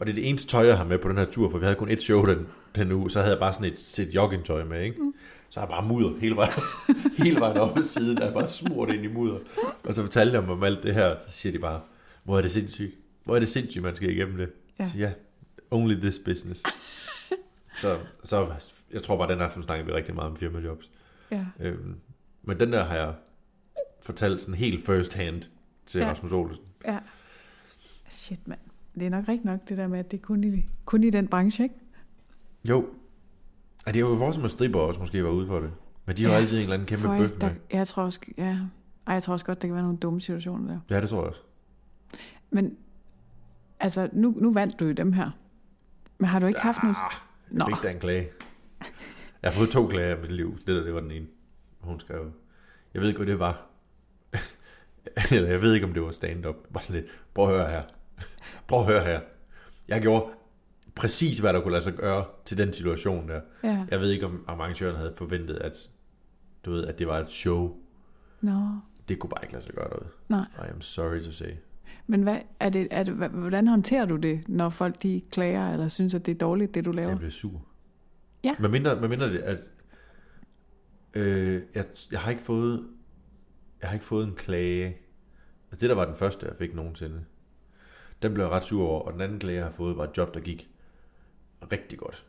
Og det er det eneste tøj, jeg har med på den her tur, for vi havde kun et show den, den uge, så havde jeg bare sådan et sæt joggingtøj med, ikke? Mm. Så har jeg bare mudder hele vejen, hele vejen op ad siden, der er bare smurt ind i mudder. Og så fortalte jeg dem om alt det her, så siger de bare, hvor er det sindssygt. Hvor er det sindssygt, man skal igennem det. Ja. Så ja, only this business. så, så jeg tror bare, den aften snakker vi rigtig meget om firmajobs. Ja. Øhm, men den der har jeg fortalt sådan helt first hand til ja. Rasmus Olsen. Ja. Shit, mand. det er nok rigtigt nok, det der med, at det er kun i, kun i den branche, ikke? Jo. Ej, det er jo fortsat med striber også måske var ude for det. Men de har jo Ja, altid en eller anden kæmpe bøf med. jeg tror også, ja. Ej, jeg tror også godt, der kan være nogle dumme situationer der. Ja, det tror jeg også. Men altså, nu, nu vandt du jo dem her. Men har du ikke haft noget... Ah, Nå, jeg fik da en klage. Jeg har fået to klager i mit liv. Det der, det var den ene. Hun skrev, jeg ved ikke, hvad det var. Eller jeg ved ikke, om det var stand-up. Bare sådan lidt, prøv at høre her. Prøv at høre her. Jeg gjorde præcis, hvad der kunne lade sig gøre til den situation der. ja. Jeg ved ikke, om arrangøren havde forventet, at, du ved, at det var et show. Nå, Det kunne bare ikke lade sig gøre derude. nej. I am sorry to say. Men hvad, er det, er det, hvordan håndterer du det, når folk de klager, eller synes, at det er dårligt, det du laver? Jeg blev sur. Ja. Med mindre, med mindre det, at øh, jeg, jeg, har ikke fået, jeg har ikke fået en klage. Altså det der var den første, jeg fik nogensinde. Den blev jeg ret sur over, og den anden klage, jeg har fået, var et job, der gik rigtig godt.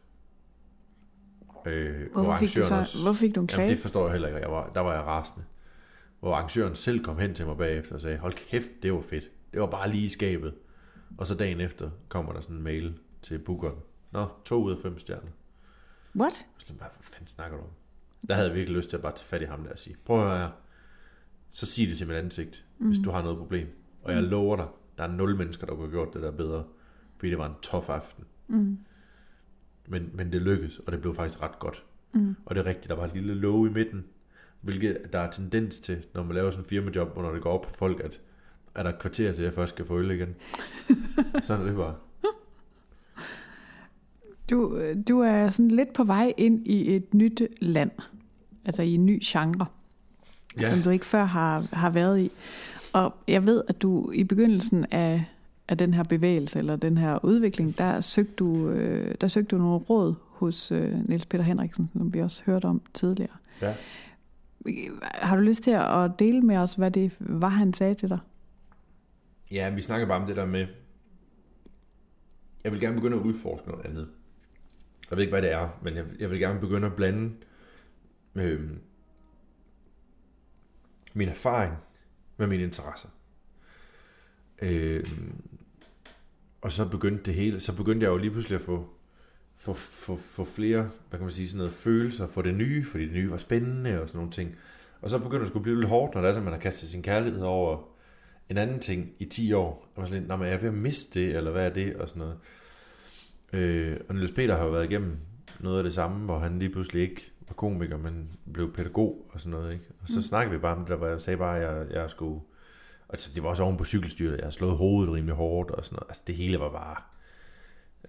Øh, hvor Hvorfor fik, du så, hvorfor fik du en Jamen, klage? det forstår jeg heller ikke. Jeg var, der var jeg rasende. Hvor arrangøren selv kom hen til mig bagefter og sagde, hold kæft, det var fedt. Det var bare lige i skabet. Og så dagen efter kommer der sådan en mail til bookeren. Nå, to ud af fem stjerner. What? Så bare, hvad fanden snakker du om? Der havde jeg virkelig lyst til at bare tage fat i ham der og sige, prøv at høre her. Så sig det til mit ansigt, mm. hvis du har noget problem. Og jeg lover dig, der er nul mennesker, der kunne have gjort det der bedre. Fordi det var en tof aften. Mm. Men, men det lykkedes, og det blev faktisk ret godt. Mm. Og det er rigtigt, der var et lille låg i midten, hvilket der er tendens til, når man laver sådan en firmajob, hvor når det går op på folk, at er der et kvarter til, at jeg først skal få øl igen. Sådan er det bare. Du, du er sådan lidt på vej ind i et nyt land. Altså i en ny genre, ja. som du ikke før har, har været i. Og jeg ved, at du i begyndelsen af, af den her bevægelse, eller den her udvikling, der søgte du, øh, der søgte du nogle råd hos øh, Niels Peter Henriksen, som vi også hørte om tidligere. Ja. Har du lyst til at dele med os, hvad det var, han sagde til dig? Ja, vi snakker bare om det der med, jeg vil gerne begynde at udforske noget andet. Jeg ved ikke, hvad det er, men jeg, jeg vil gerne begynde at blande øh, min erfaring med mine interesser. Øh, og så begyndte det hele, så begyndte jeg jo lige pludselig at få, få, få, få flere, hvad kan man sige, sådan noget følelser for det nye, fordi det nye var spændende og sådan nogle ting. Og så begynder det skulle blive lidt hårdt, når det er, så man har kastet sin kærlighed over en anden ting i 10 år. Og man sådan lidt, "Nå, men jeg er ved at miste det, eller hvad er det, og sådan noget. Øh, og Niels Peter har jo været igennem noget af det samme, hvor han lige pludselig ikke var komiker, men blev pædagog og sådan noget, ikke? Og så mm. snakkede vi bare om det der, hvor jeg sagde bare, at jeg, jeg skulle... Altså, det var også oven på cykelstyret, jeg har slået hovedet rimelig hårdt og sådan noget. Altså, det hele var bare...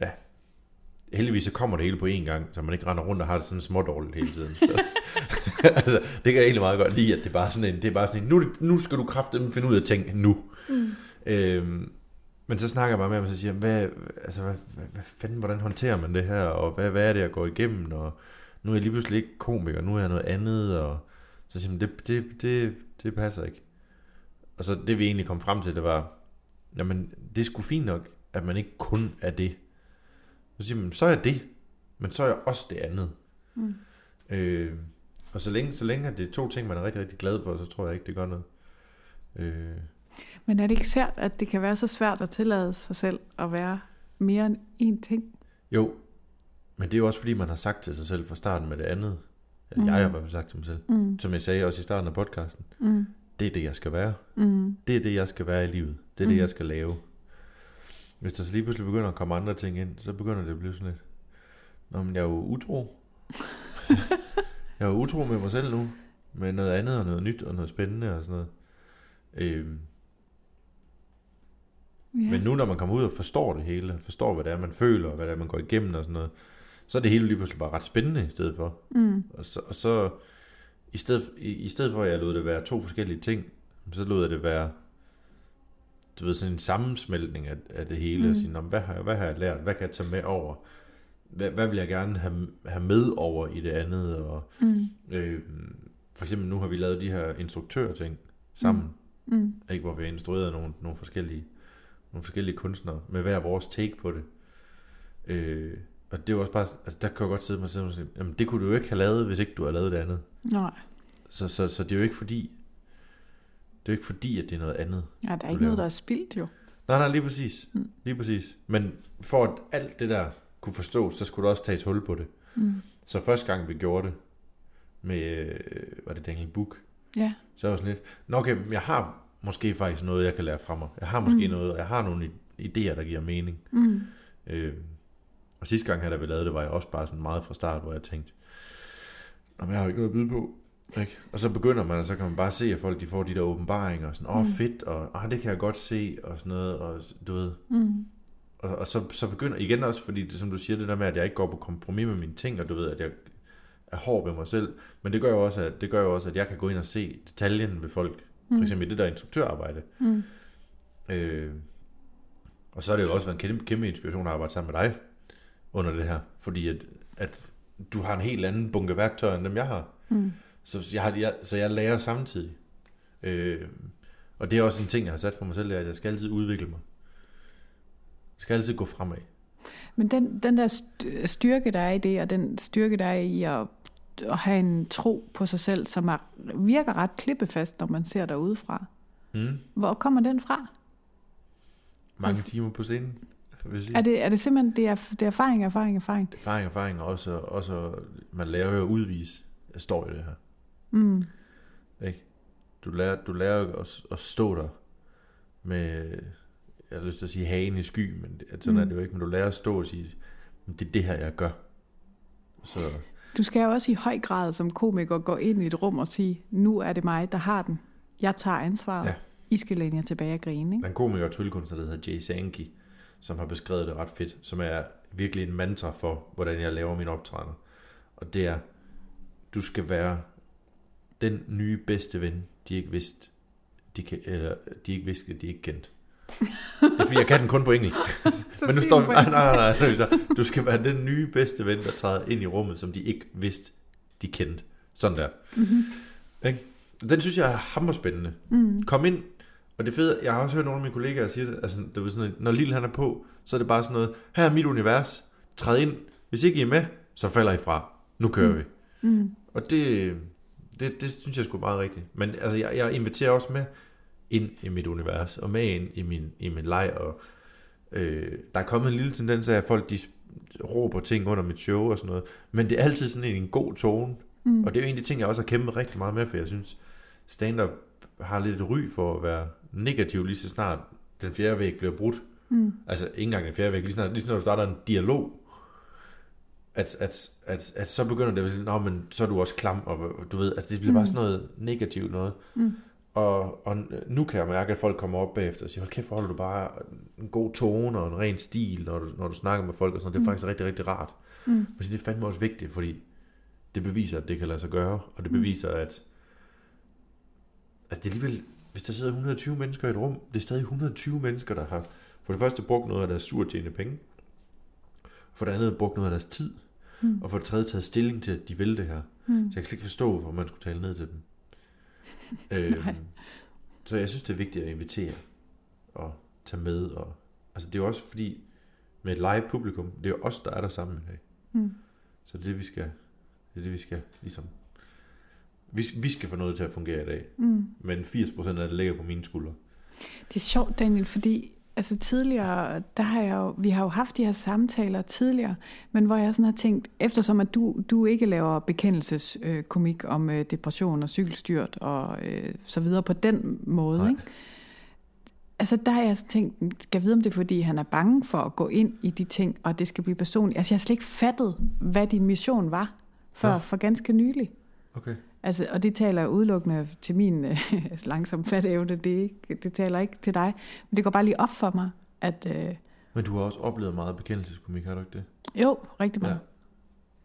Ja. Heldigvis så kommer det hele på én gang, så man ikke render rundt og har det sådan smådårligt hele tiden. Så, altså, det kan jeg egentlig meget godt lide, at det er bare sådan en, det er bare sådan en, nu, nu skal du kraftedeme finde ud af ting nu. Mm. Øhm, men så snakker jeg bare med ham, og så siger hvad, altså, hvad, hvad, hvad fanden, hvordan håndterer man det her, og hvad, hvad er det, jeg går igennem, og nu er jeg lige pludselig ikke komiker, nu er jeg noget andet, og så siger han, det, det, det, det passer ikke. Og så det vi egentlig kom frem til, det var, jamen, det er sgu fint nok, at man ikke kun er det. Så siger man, så er jeg det, men så er jeg også det andet. Mm. Øh, og så længe, så længe det er to ting, man er rigtig, rigtig glad for, så tror jeg ikke, det gør noget. Øh, Men er det ikke sært, at det kan være så svært at tillade sig selv at være mere end én ting? Jo, men det er jo også fordi, man har sagt til sig selv fra starten med det andet. Eller mm. jeg har i hvert fald sagt til mig selv. Mm. Som jeg sagde også i starten af podcasten. Mm. Det er det, jeg skal være. Mm. Det er det, jeg skal være i livet. Det er Mm. det, jeg skal lave. Hvis der så lige pludselig begynder at komme andre ting ind, så begynder det at blive sådan lidt. Nå, men jeg er jo utro. jeg er jo utro med mig selv nu. Med noget andet og noget nyt og noget spændende og sådan noget. Øhm, Ja. Men nu når man kommer ud og forstår det hele, forstår hvad det er, man føler, og hvad det er, man går igennem og sådan noget, så er det hele lige pludselig bare ret spændende i stedet for. Mm. Og så, og så i, stedet, i, i stedet for at jeg lod det være to forskellige ting, så lod jeg det være du ved, sådan en sammensmeltning af, af det hele, mm. og sige, "Nå, men hvad, har, jeg- hvad har jeg lært, hvad kan jeg tage med over, hvad, hvad vil jeg gerne have, have med over i det andet, og Mm. øh, for eksempel nu har vi lavet de her instruktørting sammen, Mm. ikke, hvor vi har instrueret nogle, nogle forskellige nogle forskellige kunstnere med hver vores take på det. Øh, og det er også bare, altså der kan jeg godt sidde mig selv og sige, jamen det kunne du jo ikke have lavet, hvis ikke du har lavet det andet. Nej. Så, så, så det er jo ikke fordi, det er jo ikke fordi, at det er noget andet. Ja, der er ikke laver. noget, der er spildt jo. Nej, nej, lige præcis. Mm. Lige præcis. Men for at alt det der kunne forstås, så skulle der også tages hul på det. Mm. Så første gang vi gjorde det med, øh, var det Daniel Book, Ja. så var jeg sådan lidt, Nå okay, jeg har måske faktisk noget, jeg kan lære fra mig. Jeg har måske Mm. noget, og jeg har nogle idéer, der giver mening. Mm. Øh, og sidste gang, her, da vi lavede det, var jeg også bare sådan meget fra start, hvor jeg tænkte, Nå, men jeg har jo ikke noget at byde på. Ikke? Og så begynder man, og så kan man bare se, at folk de får de der åbenbaringer, og sådan, åh oh, Mm. fedt, og ah, det kan jeg godt se, og sådan noget, og du ved, Mm. og, og så, så begynder igen også, fordi det, som du siger, det der med, at jeg ikke går på kompromis med mine ting, og du ved, at jeg er hård ved mig selv, men det gør jo også, at, det gør jo også, at jeg kan gå ind og se detaljen ved folk, for Mm. eksempel i det der instruktørarbejde. Mm. Øh, og så har det jo også været en kæmpe, kæmpe inspiration at arbejde sammen med dig under det her, fordi at, at du har en helt anden bunke værktøjer, end dem jeg har. Mm. Så jeg, har, jeg, så jeg lærer samtidig. Øh, og det er også en ting, jeg har sat for mig selv, at jeg skal altid udvikle mig. Jeg skal altid gå fremad. Men den, den der st- styrke, der er i det, og den styrke, der er i at, at have en tro på sig selv, som er, virker ret klippefast, når man ser udefra. Mm. Hvor kommer den fra? Mange timer på scenen, vil sige. Er det, er det simpelthen det er, det er erfaring, erfaring, erfaring? Erfaring, erfaring, og også, også man lærer jo at udvise. Jeg står i det her. Mm. Ikke? Du lærer, du lærer at, at stå der med, jeg har lyst til at sige hagen i sky, men sådan Mm. er det jo ikke, men du lærer at stå og sige, det er det her, jeg gør. Så Du skal jo også i høj grad som komiker gå ind i et rum og sige, nu er det mig, der har den. Jeg tager ansvaret. Ja. I skal læne jer tilbage og grine. Ikke? der er en komiker og tryllekunstner, der hedder Jay Sankey, som har beskrevet det ret fedt, som er virkelig en mantra for, hvordan jeg laver mine optrædener. Og det er, du skal være den nye bedste ven, de ikke vidste, de, kan, eller, de ikke vidste, de ikke kendte. Det er fordi, jeg kan den kun på engelsk. Men nu står nej, nej, nej, nej. Du skal være den nye bedste ven, der træder ind i rummet, som de ikke vidste, de kendte. Sådan der. Mhm. Ikke? Den synes jeg er hammerspændende. Mm. Kom ind, og det fede, jeg har også hørt nogle af mine kollegaer sige det, altså, det var sådan, når Lille han er på, så er det bare sådan noget, her er mit univers, træd ind, hvis ikke I er med, så falder I fra. Nu kører Mm. vi. Mm. Og det, det, det synes jeg sgu meget rigtigt. Men altså, jeg, jeg inviterer også med ind i mit univers, og med ind i min, i min leg, og øh, der er kommet en lille tendens af, at folk de råber ting under mit show og sådan noget, men det er altid sådan en, en god tone, Mm. og det er jo en af de ting, jeg også har kæmpet rigtig meget med, for jeg synes, stand-up har lidt ry for at være negativ lige så snart den fjerde væg bliver brudt. Mm. Altså ikke engang den fjerde væg, lige snart, lige snart du starter en dialog, at, at, at, at så begynder det at sige, Nå, men så er du også klam, og du ved, altså det bliver bare Mm. sådan noget negativt noget. Mm. Og, og nu kan jeg mærke, at folk kommer op bagefter og siger, hold kæft, holder du bare en god tone og en ren stil, når du, når du snakker med folk og sådan. Det er Mm. faktisk rigtig, rigtig rart. Mm. Men det er fandme også vigtigt, fordi det beviser, at det kan lade sig gøre, og det Mm. beviser, at, at det er alligevel, hvis der sidder 120 mennesker i et rum, det er stadig 120 mennesker, der har for det første brugt noget af deres surt tjene penge, for det andet brugt noget af deres tid, Mm. og for det tredje taget stilling til, at de vil det her. Mm. Så jeg kan slet ikke forstå, hvorfor man skulle tale ned til dem. øhm, så jeg synes, det er vigtigt at invitere og tage med. Og, altså det er jo også fordi, med et live publikum, det er jo os, der er der sammen i dag. Mm. Så det er det, vi skal, det er det, vi skal ligesom... Vi, vi skal få noget til at fungere i dag, Mm. men 80% af det ligger på mine skuldre. Det er sjovt, Daniel, fordi altså tidligere, der har jeg jo, vi har jo haft de her samtaler tidligere, men hvor jeg sådan har tænkt, eftersom at du, du ikke laver bekendelseskomik øh, om øh, depression og cykelstyrt og øh, så videre på den måde, Nej. ikke? Altså der har jeg så tænkt, skal jeg vide, om det er, fordi han er bange for at gå ind i de ting, og det skal blive personligt. Altså jeg har slet ikke fattet, hvad din mission var, før Nå. for ganske nylig. Okay. Altså, og det taler udelukkende til min øh, langsom fatteevne, det, ikke, det taler ikke til dig. Men det går bare lige op for mig, at øh, Men du har også oplevet meget bekendelseskomik, har du ikke det? jo, rigtig meget. Ja.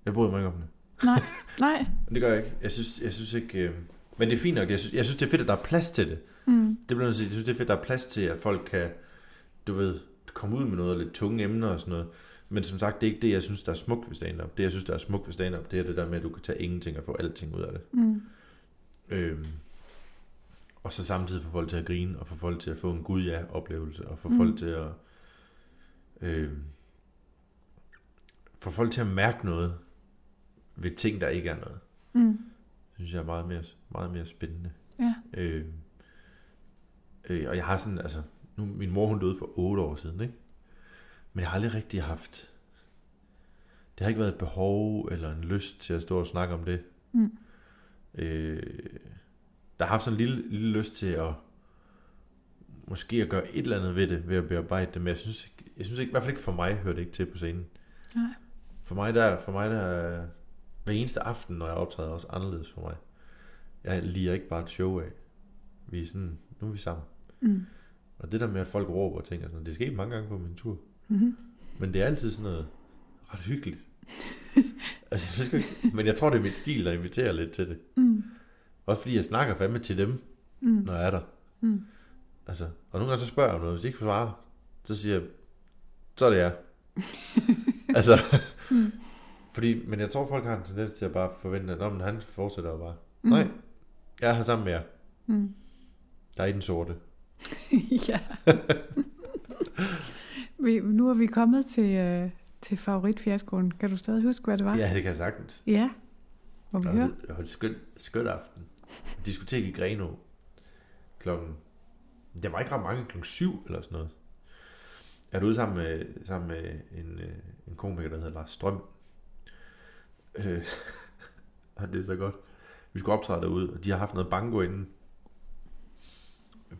Jeg bryder mig ikke om det. Nej, nej. Det gør jeg ikke. Jeg synes, jeg synes ikke... Øh... Men det er fint nok. Jeg synes, jeg synes, det er fedt, at der er plads til det. Mm, Det bliver jeg sige. Jeg synes, det er fedt, at der er plads til, at folk kan, du ved, komme ud med noget lidt tunge emner og sådan noget. Men som sagt, det er ikke det, jeg synes, der er smukt ved stand-up. Det, jeg synes, der er smukt ved stand-up, det er det der med, at du kan tage ingenting og få alting ud af det. mm, Øhm, og så samtidig få folk til at grine, og få folk til at få en gud ja oplevelse, og få Mm. folk til at øhm, få folk til at mærke noget ved ting, der ikke er noget. mm, synes jeg er meget mere, meget mere spændende. ja. Øh, øh, og jeg har sådan, altså, nu, min mor hun døde for 8 år siden, ikke? Men jeg har aldrig rigtig haft, det har ikke været et behov eller en lyst til at stå og snakke om det. Mm. Øh, der har haft sådan en lille, lille lyst til at, måske at gøre et eller andet ved det, ved at bearbejde det, men jeg synes, ikke- jeg synes ikke, i hvert fald ikke for mig, hører det ikke til på scenen. Nej. For mig der, for mig der, er hver eneste aften, når jeg optræder, er også anderledes for mig. Jeg liger ikke bare et show af. Vi er sådan, nu er vi sammen. Mm. Og det der med, at folk råber og ting og sådan det skete mange gange på min tur. Mm-hmm. Men det er altid sådan noget ret hyggeligt. altså, jeg ikke, men jeg tror, det er mit stil, der inviterer lidt til det. Mm. Også fordi jeg snakker fandme til dem, Mm. når jeg er der. Mm. Altså, og nogle gange så spørger jeg noget, hvis de ikke får svare, så siger jeg, så er det jeg. altså, Mm. fordi, men jeg tror, folk har en tendens til at bare forvente, at "Nå, men han fortsætter jo bare. Mm. Nej, jeg er her sammen med jer. Mm. Jeg er i den sorte. ja. Vi, nu er vi kommet til, øh, til favoritfiaskoen. Kan du stadig huske, hvad det var? Ja, det kan jeg sagtens. Ja. Må vi Jeg høre? holdt, jeg holdt skøn, skøn aften. Diskotek i Greno. Klokken... Der var ikke ret mange. Klokken syv eller sådan noget. Jeg er ude sammen med, sammen med en, øh, en komiker, der hedder Lars Strøm. Øh, og det er så godt. Vi skulle optræde derude, og de har haft noget bango inden.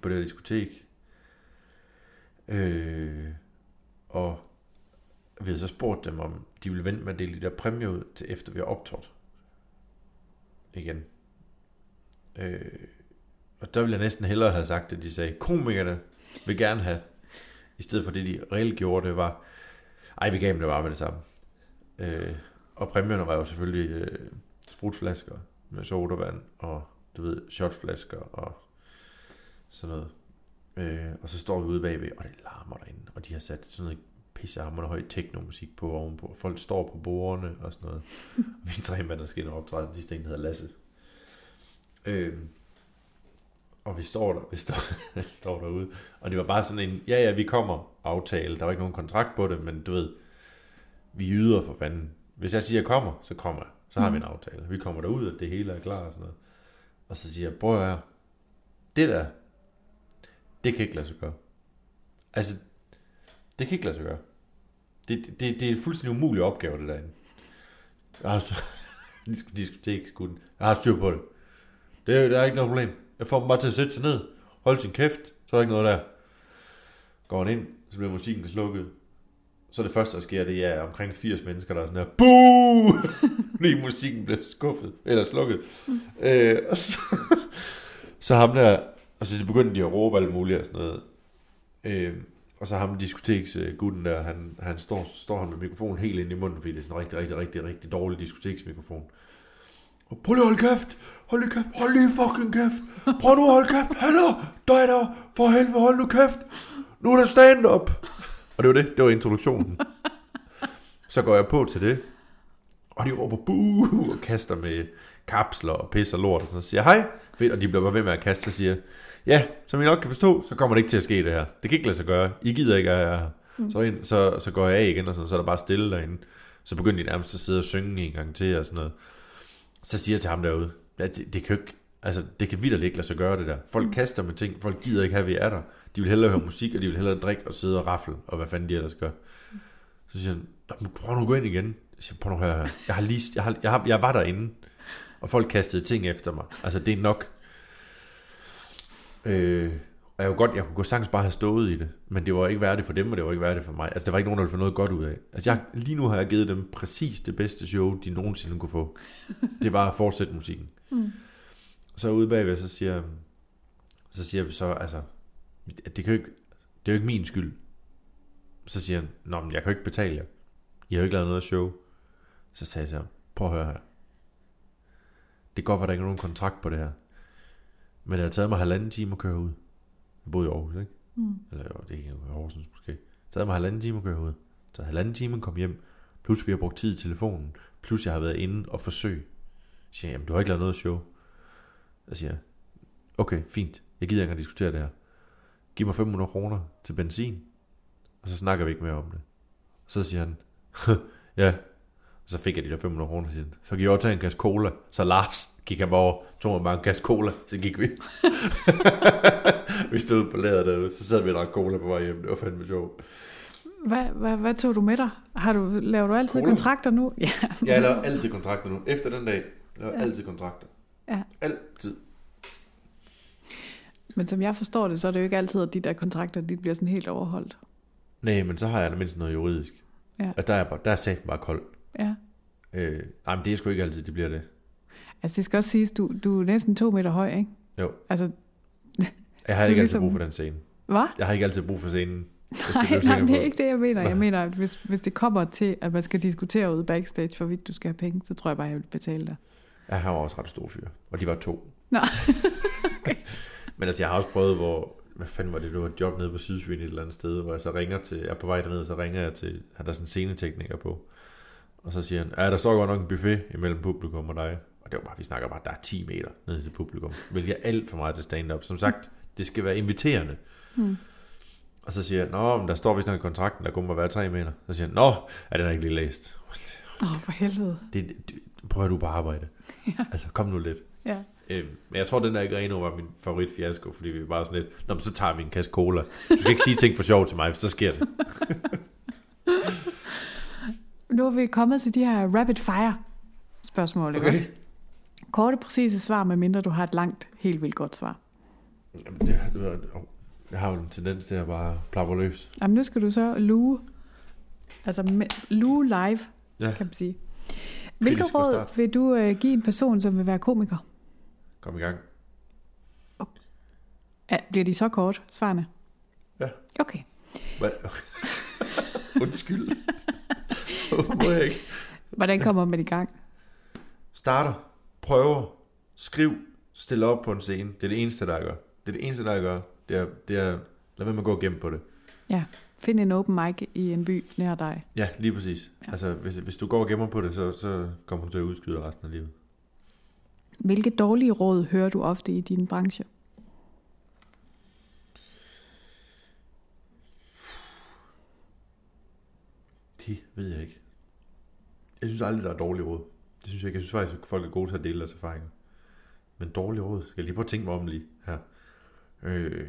På det her diskotek. Øh, og vi havde så spurgt dem, om de ville vente med at dele de der præmier ud, til efter vi har optrådt igen. Øh, og der ville jeg næsten hellere have sagt, at de sagde, komikerne vil gerne have, i stedet for det, de reelt gjorde, det var, ej, vi gav dem det bare med det samme. Øh, og præmierne var jo selvfølgelig øh, sprutflasker med sodavand, og du ved, shotflasker og sådan noget. Øh, og så står vi ude bagved, og det larmer derinde, og de har sat sådan noget pissehammerende høj teknomusik på ovenpå, og folk står på bordene og sådan noget. Vi tre mænd, der skal ind og optræde, de stængte hedder Lasse. Øh, og vi står der, vi står, står derude, og det var bare sådan en, ja ja, vi kommer aftale, der var ikke nogen kontrakt på det, men du ved, vi yder for fanden. Hvis jeg siger, jeg kommer, så kommer jeg. Så har vi en aftale. Vi kommer derud, og det hele er klar og sådan noget. Og så siger jeg, prøv at høre, det der, det kan ikke lade sig gøre. Altså, det kan ikke lade sig gøre. Det, det, det er en fuldstændig umulig opgave, det derinde. Jeg har, så- diskoteksgutten. Jeg har styr på det. Det er, der er ikke noget problem. Jeg får dem bare til at sætte sig ned, holde sin kæft, så er der ikke noget der. Går han ind, så bliver musikken slukket. Så det første, der sker, det er omkring 80 mennesker, der er sådan her, Boo! Fordi musikken bliver skuffet, eller slukket. Øh, og så, så ham der, og så begyndte de at råbe alt muligt og sådan noget. Øh, og så ham diskoteksgutten der, han, han står, står han med mikrofonen helt ind i munden, fordi det er sådan en rigtig, rigtig, rigtig, rigtig dårlig diskoteksmikrofon. Og prøv lige at holde kæft, hold lige kæft, hold lige fucking kæft, prøv nu at holde kæft, hallo, dig der, for helvede, hold nu kæft, nu er der stand-up. Og det var det, det var introduktionen. Så går jeg på til det, og de råber buh og kaster med kapsler og pisser lort, og så siger jeg, hej, fedt, og de bliver bare ved med at kaste, og siger, ja, som I nok kan forstå, så kommer det ikke til at ske det her. Det kan ikke lade sig gøre. I gider ikke, at jeg er her. Så, ind, så, så går jeg af igen, og sådan, så er der bare stille derinde. Så begynder de nærmest at sidde og synge en gang til, og sådan noget. Så siger jeg til ham derude, ja, det, det kan jo ikke, altså, det kan vildt ikke lade sig gøre det der. Folk kaster med ting, folk gider ikke have, at vi er der. De vil hellere høre musik, og de vil hellere drikke og sidde og rafle, og hvad fanden de ellers gør. Så siger han, "Nå, men prøv nu at gå ind igen. Jeg siger, prøv nu at høre her. Jeg, har lige, jeg, har, jeg, har, jeg var derinde, og folk kastede ting efter mig. Altså, det er nok. Øh, og jeg, kunne godt, jeg kunne sagtens bare have stået i det, men det var ikke værdigt for dem, og det var ikke værdigt for mig. Altså, der var ikke nogen, der ville få noget godt ud af. Altså, jeg, lige nu har jeg givet dem præcis det bedste show, de nogensinde kunne få. Det var at fortsætte musikken. Mm. Så ude bagved, så siger, så siger vi så, altså, at det, kan jo ikke, det er jo ikke min skyld. Så siger han, Nå, men jeg kan jo ikke betale jer. I har jo ikke lavet noget show. Så sagde jeg ham, prøv at høre her. Det kan godt være, der ikke er nogen kontrakt på det her. Men det har taget mig halvanden time at køre ud. Jeg boede i Aarhus, ikke? Mm. Eller jo, det er ikke Horsens måske. Det har taget mig halvanden time at køre ud. Så halvanden time at komme hjem. Plus vi har brugt tid i telefonen. Plus jeg har været inde og forsøg. Så siger jeg, jamen du har ikke lavet noget show. Så siger jeg, okay, fint. Jeg gider ikke at diskutere det her. Giv mig 500 kroner til benzin. Og så snakker vi ikke mere om det. Så siger han, ja, så fik jeg de der 500 kroner til Så gik jeg over og tage en kasse cola. Så Lars gik bare over, tog mig bare en kasse cola, så gik vi. vi stod på lageret derude, så sad vi og drak cola på vej hjem. Det var fandme sjovt. Hvad, hvad, hvad tog du med dig? Har du, laver du altid Cola. kontrakter nu? Ja. Jeg laver altid kontrakter nu. Efter den dag, jeg laver Ja. altid kontrakter. Ja. Altid. Men som jeg forstår det, så er det jo ikke altid, at de der kontrakter, de bliver sådan helt overholdt. Nej, men så har jeg da mindst noget juridisk. Ja. Og der er, bare, der er sagt bare kold. Ja. Øh, ej, men det er sgu ikke altid, det bliver det. Altså det skal også siges, du, du er næsten to meter høj, ikke? Jo. Altså, Jeg har ikke er altid ligesom- brug for den scene. hvad? Jeg har ikke altid brug for scenen. hvis det Nej, nej, det er på. ikke det, jeg mener. Jeg Nej. mener, at hvis, hvis det kommer til, at man skal diskutere ude backstage, hvorvidt du skal have penge, så tror jeg bare, jeg vil betale dig. Jeg har også ret stor fyr. Og de var to. Nå. Men altså, jeg har også prøvet, hvor... Hvad fanden var det? Det var et job nede på Sydfyn et eller andet sted, hvor jeg så ringer til... Jeg er på vej derned, så ringer jeg til... Han der er sådan en scenetekniker på. Og så siger han, ja, der står godt nok en buffet imellem publikum og dig. Og det var bare, vi snakker bare, der er 10 meter ned til publikum. Hvilket er alt for meget til stand-up. Som sagt, det skal være inviterende. Hmm. Og så siger jeg, nå, men der står vist nok i kontrakten, der kun må være 3 meter. Så siger han, nå, er den ikke lige læst. Åh, oh, for helvede. Det, det, prøv at du på arbejde. Ja. Altså, kom nu lidt. Ja. Øh, men jeg tror, den der Greno var min favorit fiasko, fordi vi var bare sådan lidt, Nå, men så tager vi en kasse cola. Du skal ikke sige ting for sjov til mig, for så sker det. Nu er vi kommet til de her rapid fire spørgsmål. Okay. også? Korte, præcise svar, medmindre du har et langt, helt vildt godt svar. Jamen, det, det, jeg har jo en tendens til at bare plapper løs. Jamen, nu skal du så luge. Altså, luge live, Ja, kan man sige. Hvilke råd vil du øh, give en person, som vil være komiker? kom i gang. Ja, bliver de så kort, svarene? Ja. Okay. Hvad? Undskyld. Hvorfor må jeg ikke? Hvordan kommer man i gang? Starter, prøver, skriv, stiller op på en scene. Det er det eneste, der gør. Det er det eneste, der gør. Det er, det er lad være med at gå igennem på det. Find en open mic i en by nær dig. Ja, lige præcis. Ja. Ja. Altså, hvis, hvis du går og gemmer på det, så, så kommer du til at udskyde resten af livet. Hvilke dårlige råd hører du ofte i din branche? Det ved jeg ikke. Jeg synes aldrig, der er dårlige råd. Det synes jeg ikke. Jeg synes faktisk, at folk er gode til at dele deres erfaringer. Men dårlige råd, skal jeg lige prøve at tænke mig om lige her. Øh...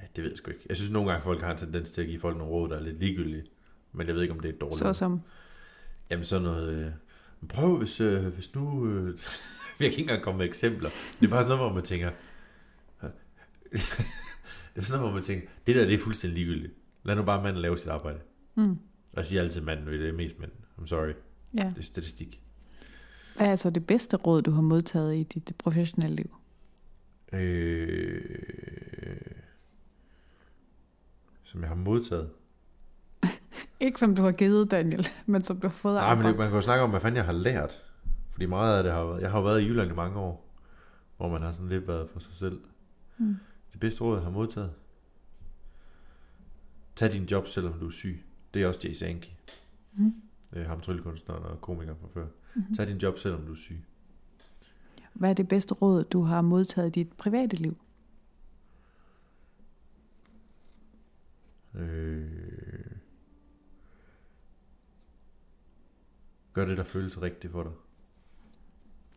Ja, det ved jeg sgu ikke. Jeg synes nogle gange, folk har en tendens til at give folk nogle råd, der er lidt ligegyldige. Men jeg ved ikke, om det er dårligt Så som, Jamen sådan noget... Øh... Prøv, hvis, øh, hvis nu... Øh... jeg kan ikke engang komme med eksempler. Det er bare sådan noget, hvor man tænker... det er sådan noget, hvor man tænker, det der det er fuldstændig ligegyldigt. Lad nu bare manden lave sit arbejde. mm, Og siger altid manden, det er mest mænd. I'm sorry. ja. Det er statistik. Hvad er så det bedste råd, du har modtaget i dit professionelle liv? Øh... Som jeg har modtaget. Ikke som du har givet, Daniel, men som du har fået af Nej, men det, man kan jo snakke om, hvad fanden jeg har lært. Fordi meget af det har været... Jeg har jo været i Jylland i mange år. Hvor man har sådan lidt været for sig selv. Mm. Det bedste råd, jeg har modtaget. Tag din job, selvom du er syg. Det er også Jay Sankey. Mm. Er ham tryllekunstneren og komiker fra før. Mhm. Tag din job, selvom du er syg. Hvad er det bedste råd, du har modtaget i dit private liv? Øh... Gør det, der føles rigtigt for dig.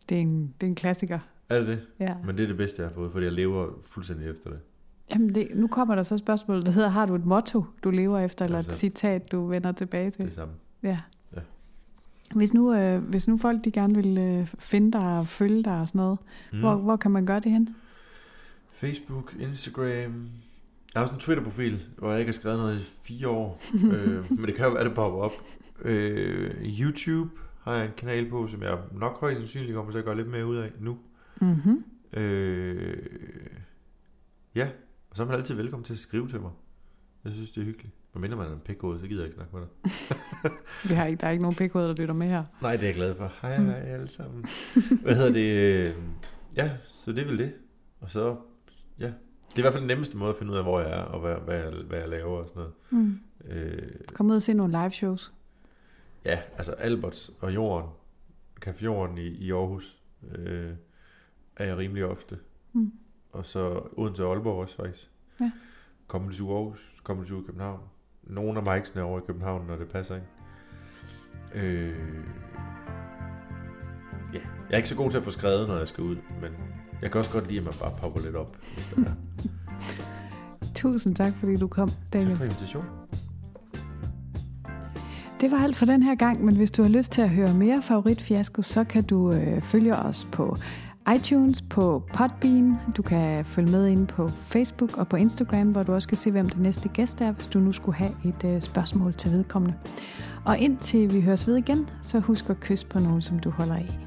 Det er en, det er en klassiker. Er det det? Ja. Men det er det bedste, jeg har fået, fordi jeg lever fuldstændig efter det. Jamen det, nu kommer der så et spørgsmål, der hedder, har du et motto, du lever efter, eller et citat, du vender tilbage Det er til? det samme. Ja. Ja. Hvis nu, øh, hvis nu folk de gerne vil øh, finde dig og følge dig og sådan noget, mm. hvor, hvor kan man gøre det hen? Facebook, Instagram. Jeg har også en Twitter-profil, hvor jeg ikke har skrevet noget i fire år. øh, men det kan jo være, at det popper op. Øh, YouTube har jeg en kanal på, som jeg nok højst sandsynligt kommer til at gøre lidt mere ud af nu. Mm-hmm. Øh, ja, og så er man altid velkommen til at skrive til mig. Jeg synes, det er hyggeligt. Hvad mindre man er en pækhoved, så gider jeg ikke snakke med dig. Vi har ikke, der er ikke nogen pikhoved, der lytter med her. Nej, det er jeg glad for. Hej, hej alle sammen. Hvad hedder det? Øh, Ja, så det er vel det. Og så, ja. Det er i hvert fald den nemmeste måde at finde ud af, hvor jeg er, og hvad, hvad, jeg, hvad jeg laver og sådan noget. Mm. Øh, Kom ud og se nogle live shows. ja, altså Alberts og Jorden, Café Jorden i, i Aarhus, øh, er jeg rimelig ofte. Mm. Og så Odense og Aalborg også faktisk. Ja. Comedy Zoo Aarhus, Comedy Zoo København. nogle af mic'sene over i København, når det passer, ikke? Øh, ja, jeg er ikke så god til at få skrevet, når jeg skal ud, men jeg kan også godt lide, at man bare popper lidt op, hvis det er. Tusind tak, fordi du kom, Daniel. Tak for invitationen. Det var alt for den her gang, men hvis du har lyst til at høre mere favoritfiasko, så kan du øh, følge os på iTunes, på Podbean. Du kan følge med ind på Facebook og på Instagram, hvor du også kan se, hvem den næste gæst er, hvis du nu skulle have et øh, spørgsmål til vedkommende. Og indtil vi høres ved igen, så husk at kysse på nogen, som du holder af.